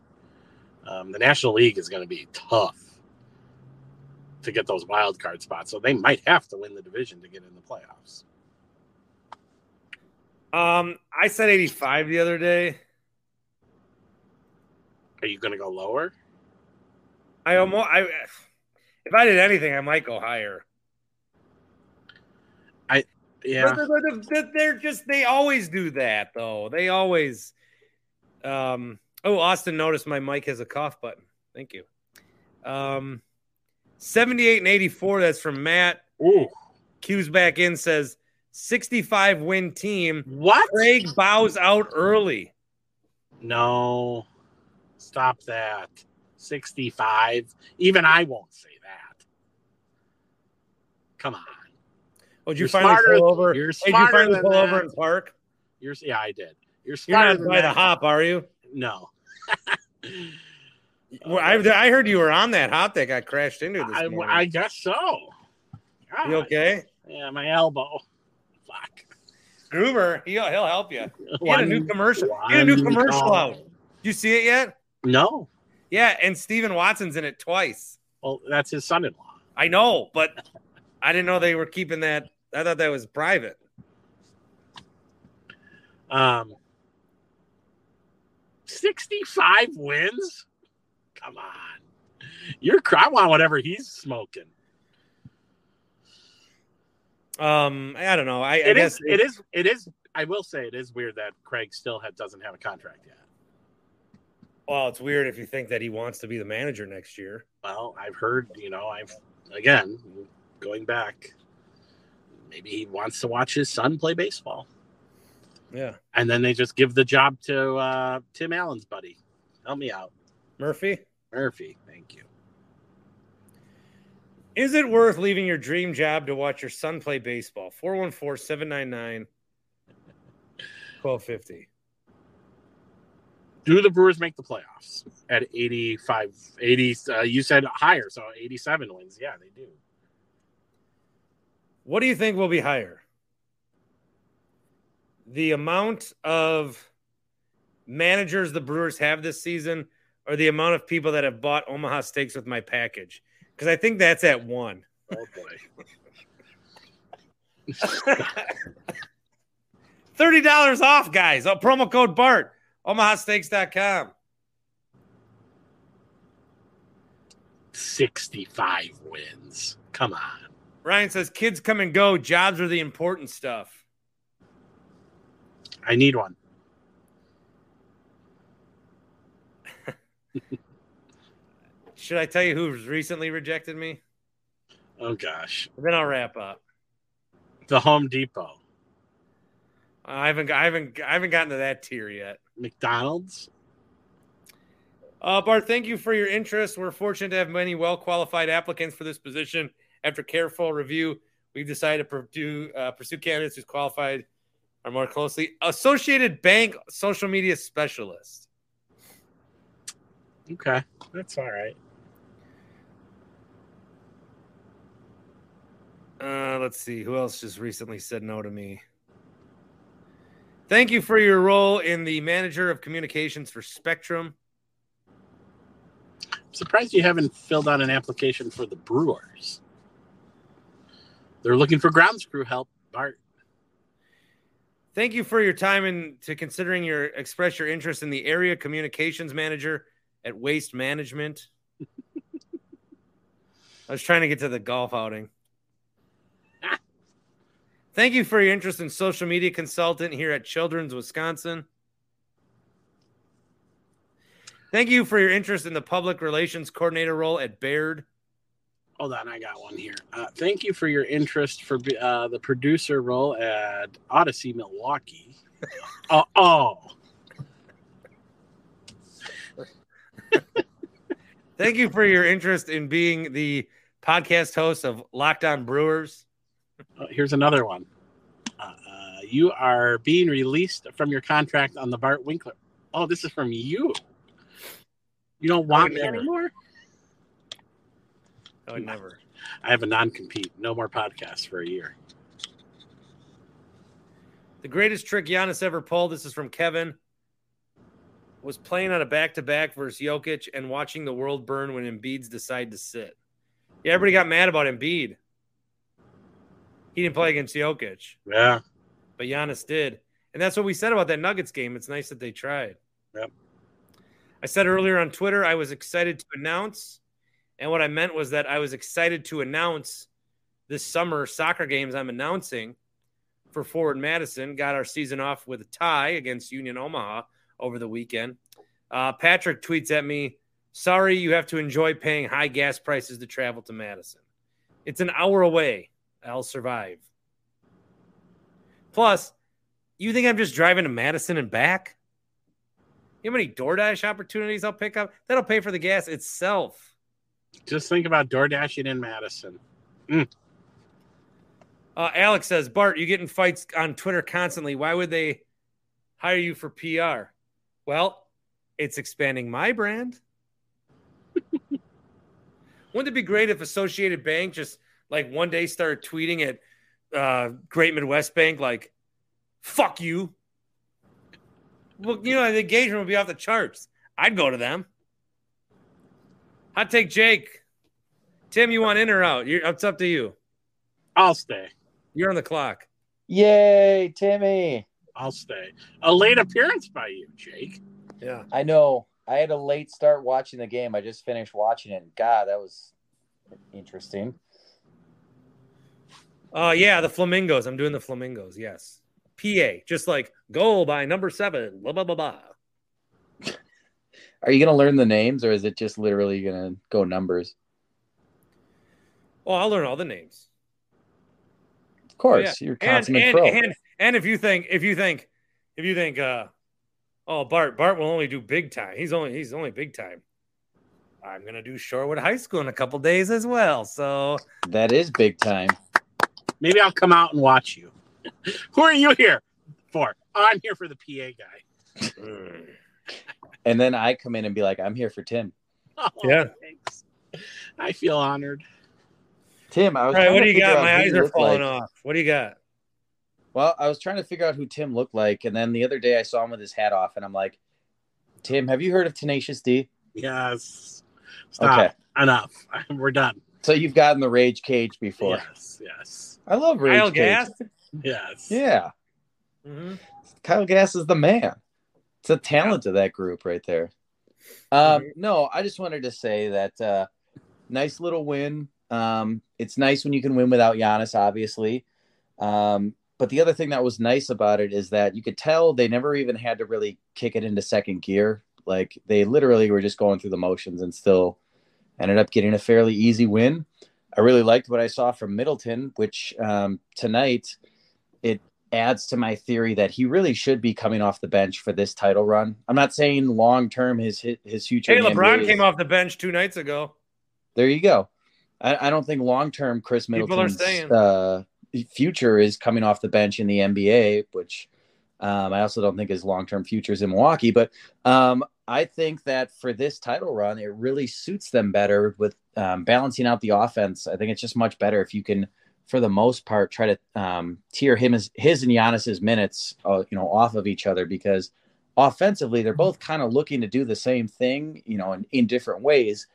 S9: Um, the National League is going to be tough to get those wild card spots, so they might have to win the division to get in the playoffs.
S1: Um, I said 85 the other day.
S9: Are you going to go lower?
S1: I almost, I, if I did anything, I might go higher.
S9: Yeah.
S1: They're, they're- just, they always do that though. They always, um, oh, Austin noticed my mic has a cough button. Thank you. Um, 78 and 84. That's from Matt.
S9: Ooh.
S1: Q's back in says 65 win team.
S9: What?
S1: Craig bows out early.
S9: No, stop that. 65. Even I won't say that. Come on.
S1: Oh, did you
S9: You're
S1: finally
S9: smarter-
S1: pull over?
S9: you're
S1: Hey, did you
S9: smarter
S1: finally pull
S9: that.
S1: over and park?
S9: You're, yeah, I did. You're
S1: You're not by the hop, are you?
S9: No.
S1: Well, I, I heard you were on that hop that got crashed into this
S9: I,
S1: morning.
S9: I guess so. God.
S1: you okay?
S9: Yeah, my elbow. Fuck.
S1: Gruber, he'll, he'll help you. He had a new commercial. He had a new commercial out. You see it yet?
S9: No.
S1: Yeah, and Steven Watson's in it twice.
S9: Well, that's his son-in-law.
S1: I know, but I didn't know they were keeping that. I thought that was private.
S9: Um, 65 wins? Come on. You're I want whatever he's smoking.
S1: Um, I don't know. I, I
S9: It
S1: guess
S9: is, it is it is I will say it is weird that Craig still ha doesn't have a contract yet.
S1: Well, it's weird if you think that he wants to be the manager next year.
S9: Well, I've heard, you know, I've again going back maybe he wants to watch his son play baseball.
S1: Yeah,
S9: And then they just give the job to uh, Tim Allen's buddy. Help me out.
S1: Murphy.
S9: Murphy, thank you.
S1: Is it worth leaving your dream job to watch your son play baseball? 414 799 1250.
S9: Do the Brewers make the playoffs at 85 80 uh, you said higher, so 87 wins. Yeah, they do.
S1: What do you think will be higher? The amount of managers the Brewers have this season or the amount of people that have bought Omaha Steaks with my package? Because I think that's at one.
S9: Oh boy.
S1: $30 off, guys. Oh, promo code BART, omahasteaks.com.
S9: 65 wins. Come on.
S1: Ryan says kids come and go. Jobs are the important stuff.
S9: I need one.
S1: Should I tell you who's recently rejected me?
S9: Oh gosh.
S1: Then I'll wrap up.
S9: The Home Depot.
S1: I haven't, I haven't, I haven't gotten to that tier yet.
S9: McDonald's.
S1: Uh, Bart, thank you for your interest. We're fortunate to have many well qualified applicants for this position. After careful review, we've decided to pursue, uh, pursue candidates who's qualified are more closely. Associated Bank social media specialist.
S9: Okay, that's all right.
S1: Uh, let's see who else just recently said no to me. Thank you for your role in the manager of communications for Spectrum.
S9: I'm surprised you haven't filled out an application for the Brewers. They're looking for grounds crew help, Bart.
S1: Thank you for your time and to considering your express your interest in the area communications manager at Waste Management. I was trying to get to the golf outing. Thank you for your interest in social media consultant here at Children's Wisconsin. Thank you for your interest in the public relations coordinator role at Baird.
S9: Hold on, I got one here. Uh, thank you for your interest for uh, the producer role at Odyssey Milwaukee. oh, oh.
S1: Thank you for your interest in being the podcast host of Lockdown Brewers.
S9: Uh, here's another one. Uh, uh, you are being released from your contract on the Bart Winkler. Oh, this is from you. You don't want me anymore?
S1: Oh, I would never.
S9: I have a non compete. No more podcasts for a year.
S1: The greatest trick Giannis ever pulled. This is from Kevin. Was playing on a back to back versus Jokic and watching the world burn when Embiid's decide to sit. Yeah, everybody got mad about Embiid. He didn't play against Jokic,
S9: Yeah.
S1: but Giannis did. And that's what we said about that Nuggets game. It's nice that they tried.
S9: Yep.
S1: I said earlier on Twitter, I was excited to announce. And what I meant was that I was excited to announce this summer soccer games I'm announcing for Forward Madison. Got our season off with a tie against Union Omaha over the weekend. Uh, Patrick tweets at me, Sorry, you have to enjoy paying high gas prices to travel to Madison. It's an hour away. I'll survive. Plus, you think I'm just driving to Madison and back? You know how many DoorDash opportunities I'll pick up? That'll pay for the gas itself.
S9: Just think about door dashing in Madison.
S1: Uh, Alex says, Bart, you get in fights on Twitter constantly. Why would they hire you for PR? Well, it's expanding my brand. Wouldn't it be great if Associated Bank just like one day started tweeting at uh, Great Midwest Bank like, fuck you? Well, you know, the engagement would be off the charts. I'd go to them. Hot take Jake. Tim, you want in or out? You're, it's up to you.
S9: I'll stay.
S1: You're on the clock.
S11: Yay, Timmy.
S9: I'll stay. A late appearance by you, Jake.
S1: Yeah.
S11: I know. I had a late start watching the game. I just finished watching it. God, that was interesting.
S1: Oh yeah, the flamingos. I'm doing the flamingos. Yes. PA, just like goal by number seven. Blah blah blah blah.
S11: Are you going to learn the names or is it just literally going to go numbers?
S1: Well, I'll learn all the names.
S11: Of course,
S1: Oh, yeah.
S11: you're a
S1: and,
S11: consummate
S1: and,
S11: pro.
S1: and and if you think if you think if you think uh oh Bart Bart will only do big time. He's only he's only big time. I'm gonna do Shorewood High School in a couple days as well. So
S11: that is big time.
S9: Maybe I'll come out and watch you. Who are you here for? I'm here for the PA guy.
S11: And then I come in and be like, I'm here for Tim.
S9: Oh,
S1: Yeah.
S9: thanks. I feel honored.
S11: Tim, I was
S1: right, what
S11: to
S1: do you
S11: figure
S1: got? My eyes are falling
S11: like.
S1: off. What do you got?
S11: Well, I was trying to figure out who Tim looked like, and then the other day I saw him with his hat off, and I'm like, Tim, have you heard of Tenacious D?
S9: Yes. Stop.
S11: Okay.
S9: Enough. We're done.
S11: So you've gotten the Rage Kage before.
S9: Yes. Yes.
S11: I love Rage
S1: Kyle
S11: Cage.
S1: Gass?
S9: Yes.
S11: Yeah.
S1: Mhm.
S11: Kyle Gass is the man. It's a talent of that group right there. Um, no, I just wanted to say that uh, nice little win. Um, it's nice when you can win without Giannis, obviously. Um, but the other thing that was nice about it is that you could tell they never even had to really kick it into second gear. Like they literally were just going through the motions and still ended up getting a fairly easy win. I really liked what I saw from Middleton, which um, tonight it adds to my theory that he really should be coming off the bench for this title run. I'm not saying long term his his future.
S1: Hey, LeBron
S11: is-
S1: came off the bench two nights ago.
S11: there you go. I, I don't think long term
S1: Khris
S11: Middleton's uh, future is coming off the bench in the NBA, which um, I also don't think his long term future is in Milwaukee. But um, I think that for this title run, it really suits them better with um, balancing out the offense. I think it's just much better if you can, for the most part, try to um, tier him as his and Giannis's minutes, uh, you know, off of each other because offensively they're both kind of looking to do the same thing, you know, in, in different ways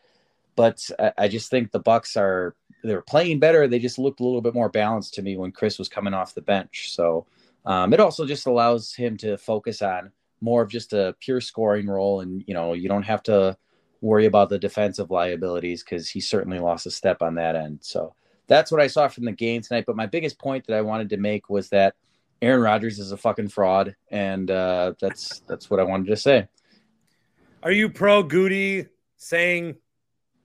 S11: but I, I just think the Bucks are they're playing better. They just looked a little bit more balanced to me when Khris was coming off the bench. So um, it also just allows him to focus on more of just a pure scoring role, and you know you don't have to worry about the defensive liabilities because he certainly lost a step on that end. So that's what I saw from the game tonight. But my biggest point that I wanted to make was that Aaron Rodgers is a fucking fraud, and uh, that's that's what I wanted to say.
S1: Are you pro Gutey saying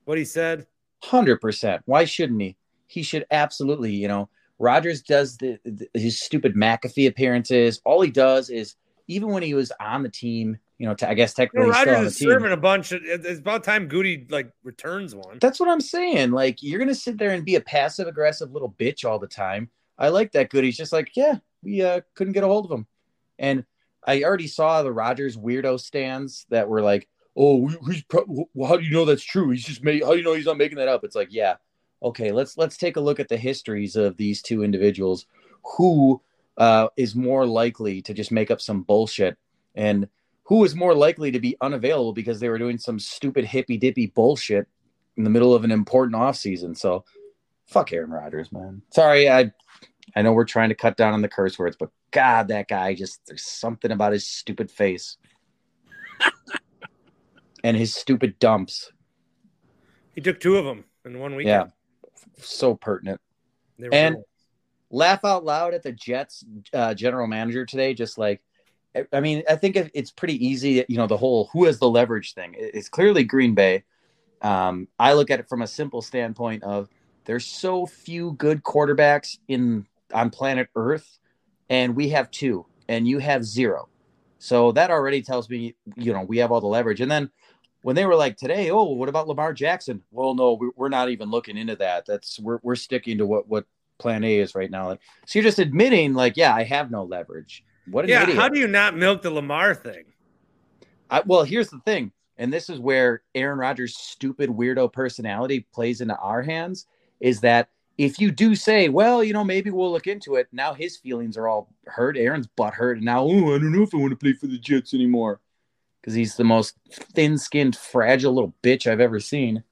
S1: what he said?
S11: Hundred percent. Why shouldn't he? He should absolutely. You know, Rodgers does the, the his stupid McAfee appearances. All he does is even when he was on the team, you know, I guess technically
S1: know,
S11: he's still on the
S1: is
S11: team.
S1: serving a bunch. Of, it's about time Gutey like returns one.
S11: That's what I'm saying. Like you're gonna sit there and be a passive aggressive little bitch all the time. I like that Gutey's just like, yeah, we uh, couldn't get a hold of him, and I already saw the Rodgers weirdo stands that were like, oh, he's pro- well, how do you know that's true? He's just made. How do you know he's not making that up? It's like, yeah, okay. Let's let's take a look at the histories of these two individuals. Who uh, is more likely to just make up some bullshit, and who is more likely to be unavailable because they were doing some stupid hippy dippy bullshit in the middle of an important offseason. So fuck Aaron Rodgers, man. Sorry, I I know we're trying to cut down on the curse words, but God, that guy just there's something about his stupid face. and his stupid dumps.
S1: He took two of them in one week.
S11: Yeah. So pertinent. And
S1: cool.
S11: laugh out loud at the Jets uh, general manager today. Just like, I- mean, I think it's pretty easy. You know, the whole who has the leverage thing. It's clearly Green Bay. Um, I look at it from a simple standpoint of there's so few good quarterbacks in on planet Earth, and we have two, and you have zero. So that already tells me, you know, we have all the leverage. And then when they were like today, oh, what about Lamar Jackson? Well, no, we- we're not even looking into that. That's we're we're sticking to what what Plan A is right now. So you're just admitting, like, yeah, I have no leverage. What an
S1: yeah,
S11: idiot!
S1: how do you not milk the Lamar thing?
S11: I, well, here's the thing, and this is where Aaron Rodgers' stupid weirdo personality plays into our hands. Is that if you do say, well, you know, maybe we'll look into it, now his feelings are all hurt. Aaron's butt hurt, and now, oh, I don't know if I want to play for the Jets anymore because he's the most thin-skinned, fragile little bitch I've ever seen.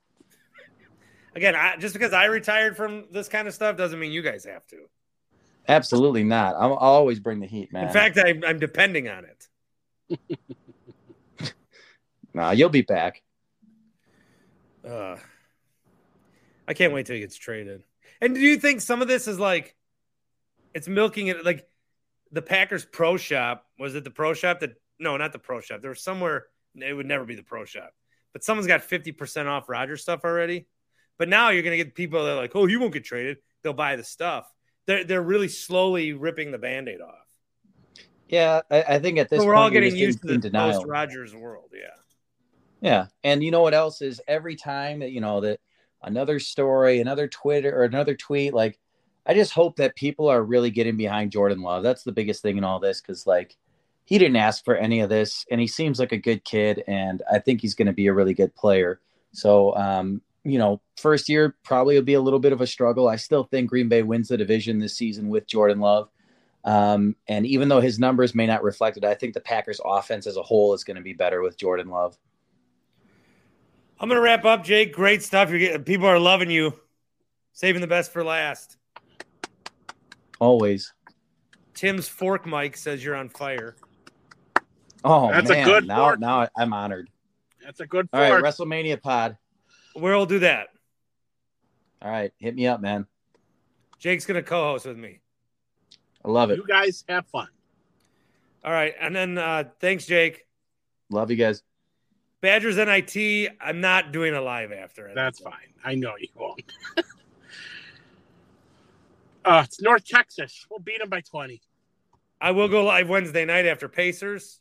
S1: Again, I, just because I retired from this kind of stuff doesn't mean you guys have to.
S11: Absolutely not. I'm, I'll always bring the heat, man.
S1: In fact, I, I'm depending on it.
S11: nah, you'll be back.
S1: Uh, I can't wait till he gets traded. And do you think some of this is like it's milking it like the Packers pro shop? Was it the pro shop that no, not the pro shop. There was somewhere it would never be the pro shop. But someone's got 50% off Roger stuff already. But now you're gonna get people that are like, oh, he won't get traded. They'll buy the stuff. They're they're really slowly ripping the band-aid off.
S11: Yeah, I, I think at this
S1: So we're
S11: point
S1: all getting
S11: just in-
S1: used to
S11: in
S1: the
S11: denial.
S1: post Rodgers world. Yeah.
S11: Yeah, and you know what else is every time that you know that another story, another Twitter or another tweet, like I just hope that people are really getting behind Jordan Love. That's the biggest thing in all this because like he didn't ask for any of this, and he seems like a good kid, and I think he's going to be a really good player. So, um, you know, first year probably will be a little bit of a struggle. I still think Green Bay wins the division this season with Jordan Love. Um, and even though his numbers may not reflect it, I think the Packers offense as a whole is going to be better with Jordan Love.
S1: I'm gonna wrap up, Jake. Great stuff. You're getting people are loving you. Saving the best for last.
S11: Always.
S1: Tim's fork mic says you're on fire.
S11: Oh,
S9: That's a good
S11: now,
S9: fork.
S11: now I'm honored.
S9: That's a good fork.
S11: All right. WrestleMania pod.
S1: We'll do that.
S11: All right, hit me up, man.
S1: Jake's gonna co-host with me.
S11: I love it.
S9: You guys have fun.
S1: All right, and then uh thanks, Jake.
S11: Love you guys.
S1: Badgers NIT. I'm not doing a live after it.
S9: That's fine. I know you won't. Uh, it's North Texas. We'll beat them by 20.
S1: I will go live Wednesday night after Pacers.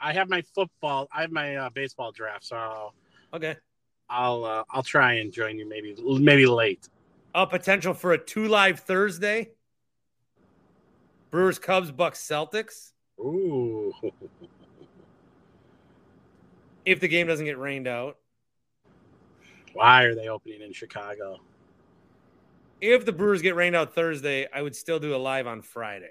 S9: I have my football. I have my uh, baseball draft, so
S1: Okay.
S9: I'll uh, I'll try and join you maybe maybe late.
S1: A potential for a two live Thursday. Brewers, Cubs, Bucks, Celtics.
S9: Ooh.
S1: If the game doesn't get rained out.
S9: Why are they opening in Chicago?
S1: If the Brewers get rained out Thursday, I would still do a live on Friday.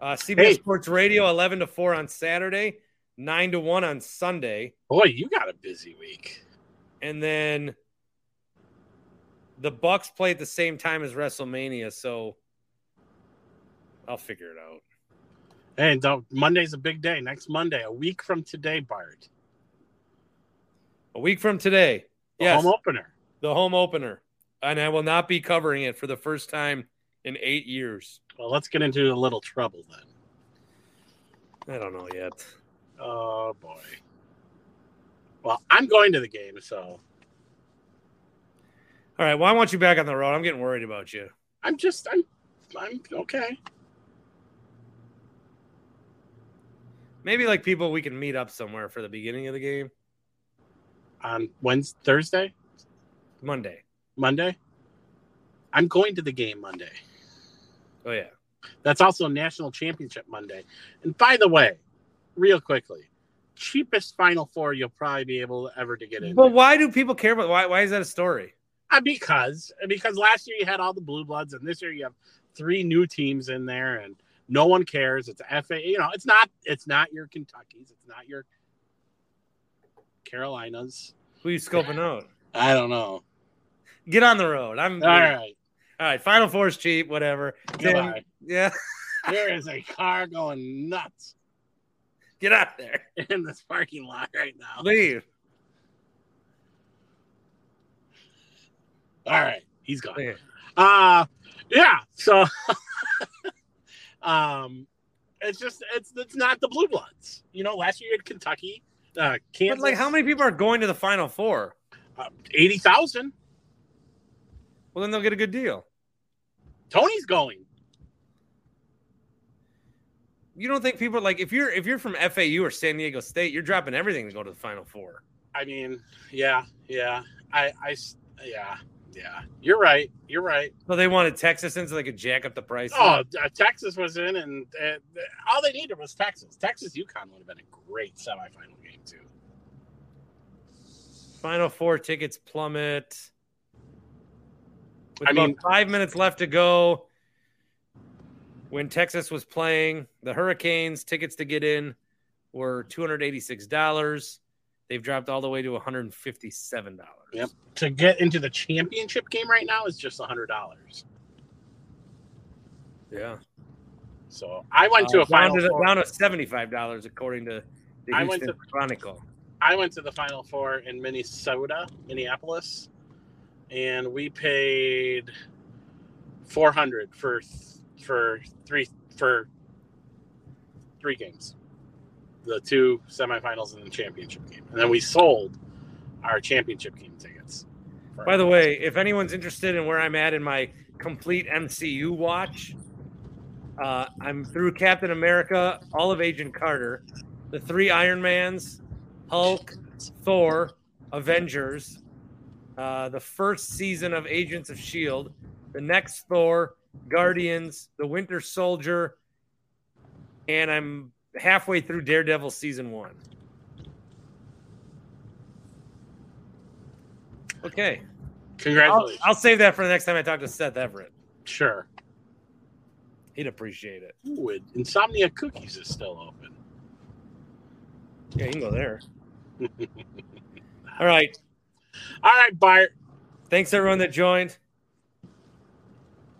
S1: Uh, CBS
S9: Hey.
S1: Sports Radio, 11 to 4 on Saturday, 9 to 1 on Sunday.
S9: Boy, you got a busy week.
S1: And then the Bucks play at the same time as WrestleMania, so I'll figure it out.
S9: And don't, Monday's a big day. Next Monday, a week from today, Bart.
S1: A week from today.
S9: The
S1: yes,
S9: home opener.
S1: the home opener. And I will not be covering it for the first time in eight years.
S9: Well, let's get into a little trouble then.
S1: I don't know yet.
S9: Oh boy. Well, I'm going to the game, so
S1: All right. Well, I want you back on the road. I'm getting worried about you.
S9: I'm just I'm I'm okay.
S1: Maybe like people we can meet up somewhere for the beginning of the game.
S9: On Wednesday, Thursday,
S1: Monday.
S9: Monday. I'm going to the game Monday.
S1: Oh yeah.
S9: That's also National Championship Monday. And by the way, real quickly, cheapest Final Four you'll probably be able ever to get in.
S1: But why do people care about why why is that a story?
S9: Uh, because because last year you had all the blue bloods, and this year you have three new teams in there, and no one cares. It's FA. You know, it's not it's not your Kentuckies. It's not your Carolinas.
S1: Who you scoping out?
S9: I don't know.
S1: Get on the road. I'm
S9: All right,
S1: All right. Final four is cheap, whatever.
S9: Goodbye.
S1: yeah.
S9: there is a car going nuts
S1: Get out there.
S9: in this parking lot right now.
S1: Leave.
S9: All right, he's gone.
S1: Okay.
S9: Uh yeah. So, um, it's just it's it's not the blue bloods. You know, last year you had Kentucky, uh, Kansas.
S1: But like how many people are going to the final four?
S9: Uh, Eighty thousand.
S1: Well then they'll get a good deal.
S9: Tony's going.
S1: You don't think people like if you're if you're from FAU or San Diego State, you're dropping everything to go to the final four.
S9: I mean, yeah, yeah. I, I, yeah, yeah. You're right. You're right.
S1: So they wanted Texas in so they could jack up the price.
S9: Oh, uh, Texas was in, and uh, all they needed was Texas. Texas UConn would have been a great semifinal game too.
S1: Final four tickets plummet. With
S9: I
S1: about
S9: mean-
S1: five minutes left to go, when Texas was playing the Hurricanes, tickets to get in were two hundred eighty-six dollars. They've dropped all the way to one hundred fifty-seven dollars.
S9: Yep. To get into the championship game right now is just hundred dollars.
S1: Yeah,
S9: So I went to
S1: Uh,
S9: a final
S1: down to,
S9: four.
S1: down to seventy-five dollars according to the
S9: I went to-
S1: Chronicle.
S9: I went to the final four in Minnesota, Minneapolis, and we paid four hundred for for three for three games, the two semifinals and the championship game, and then we sold our championship game tickets.
S1: By the way, if anyone's interested in where I'm at in my complete MCU watch, uh, I'm through Captain America, all of Agent Carter, the three Iron Mans, Hulk, Thor, Avengers, uh, the first season of Agents of S.H.I.E.L.D., the next Thor, Guardians, the Winter Soldier, and I'm halfway through Daredevil season one. Okay. I'll,
S9: Congratulations.
S1: I'll save that for the next time I talk to Seth Everett.
S9: Sure.
S1: He'd appreciate it.
S9: Ooh, Insomnia Cookies is still open.
S1: Yeah, you can go there. All right.
S9: All right, Bart.
S1: Thanks everyone that joined.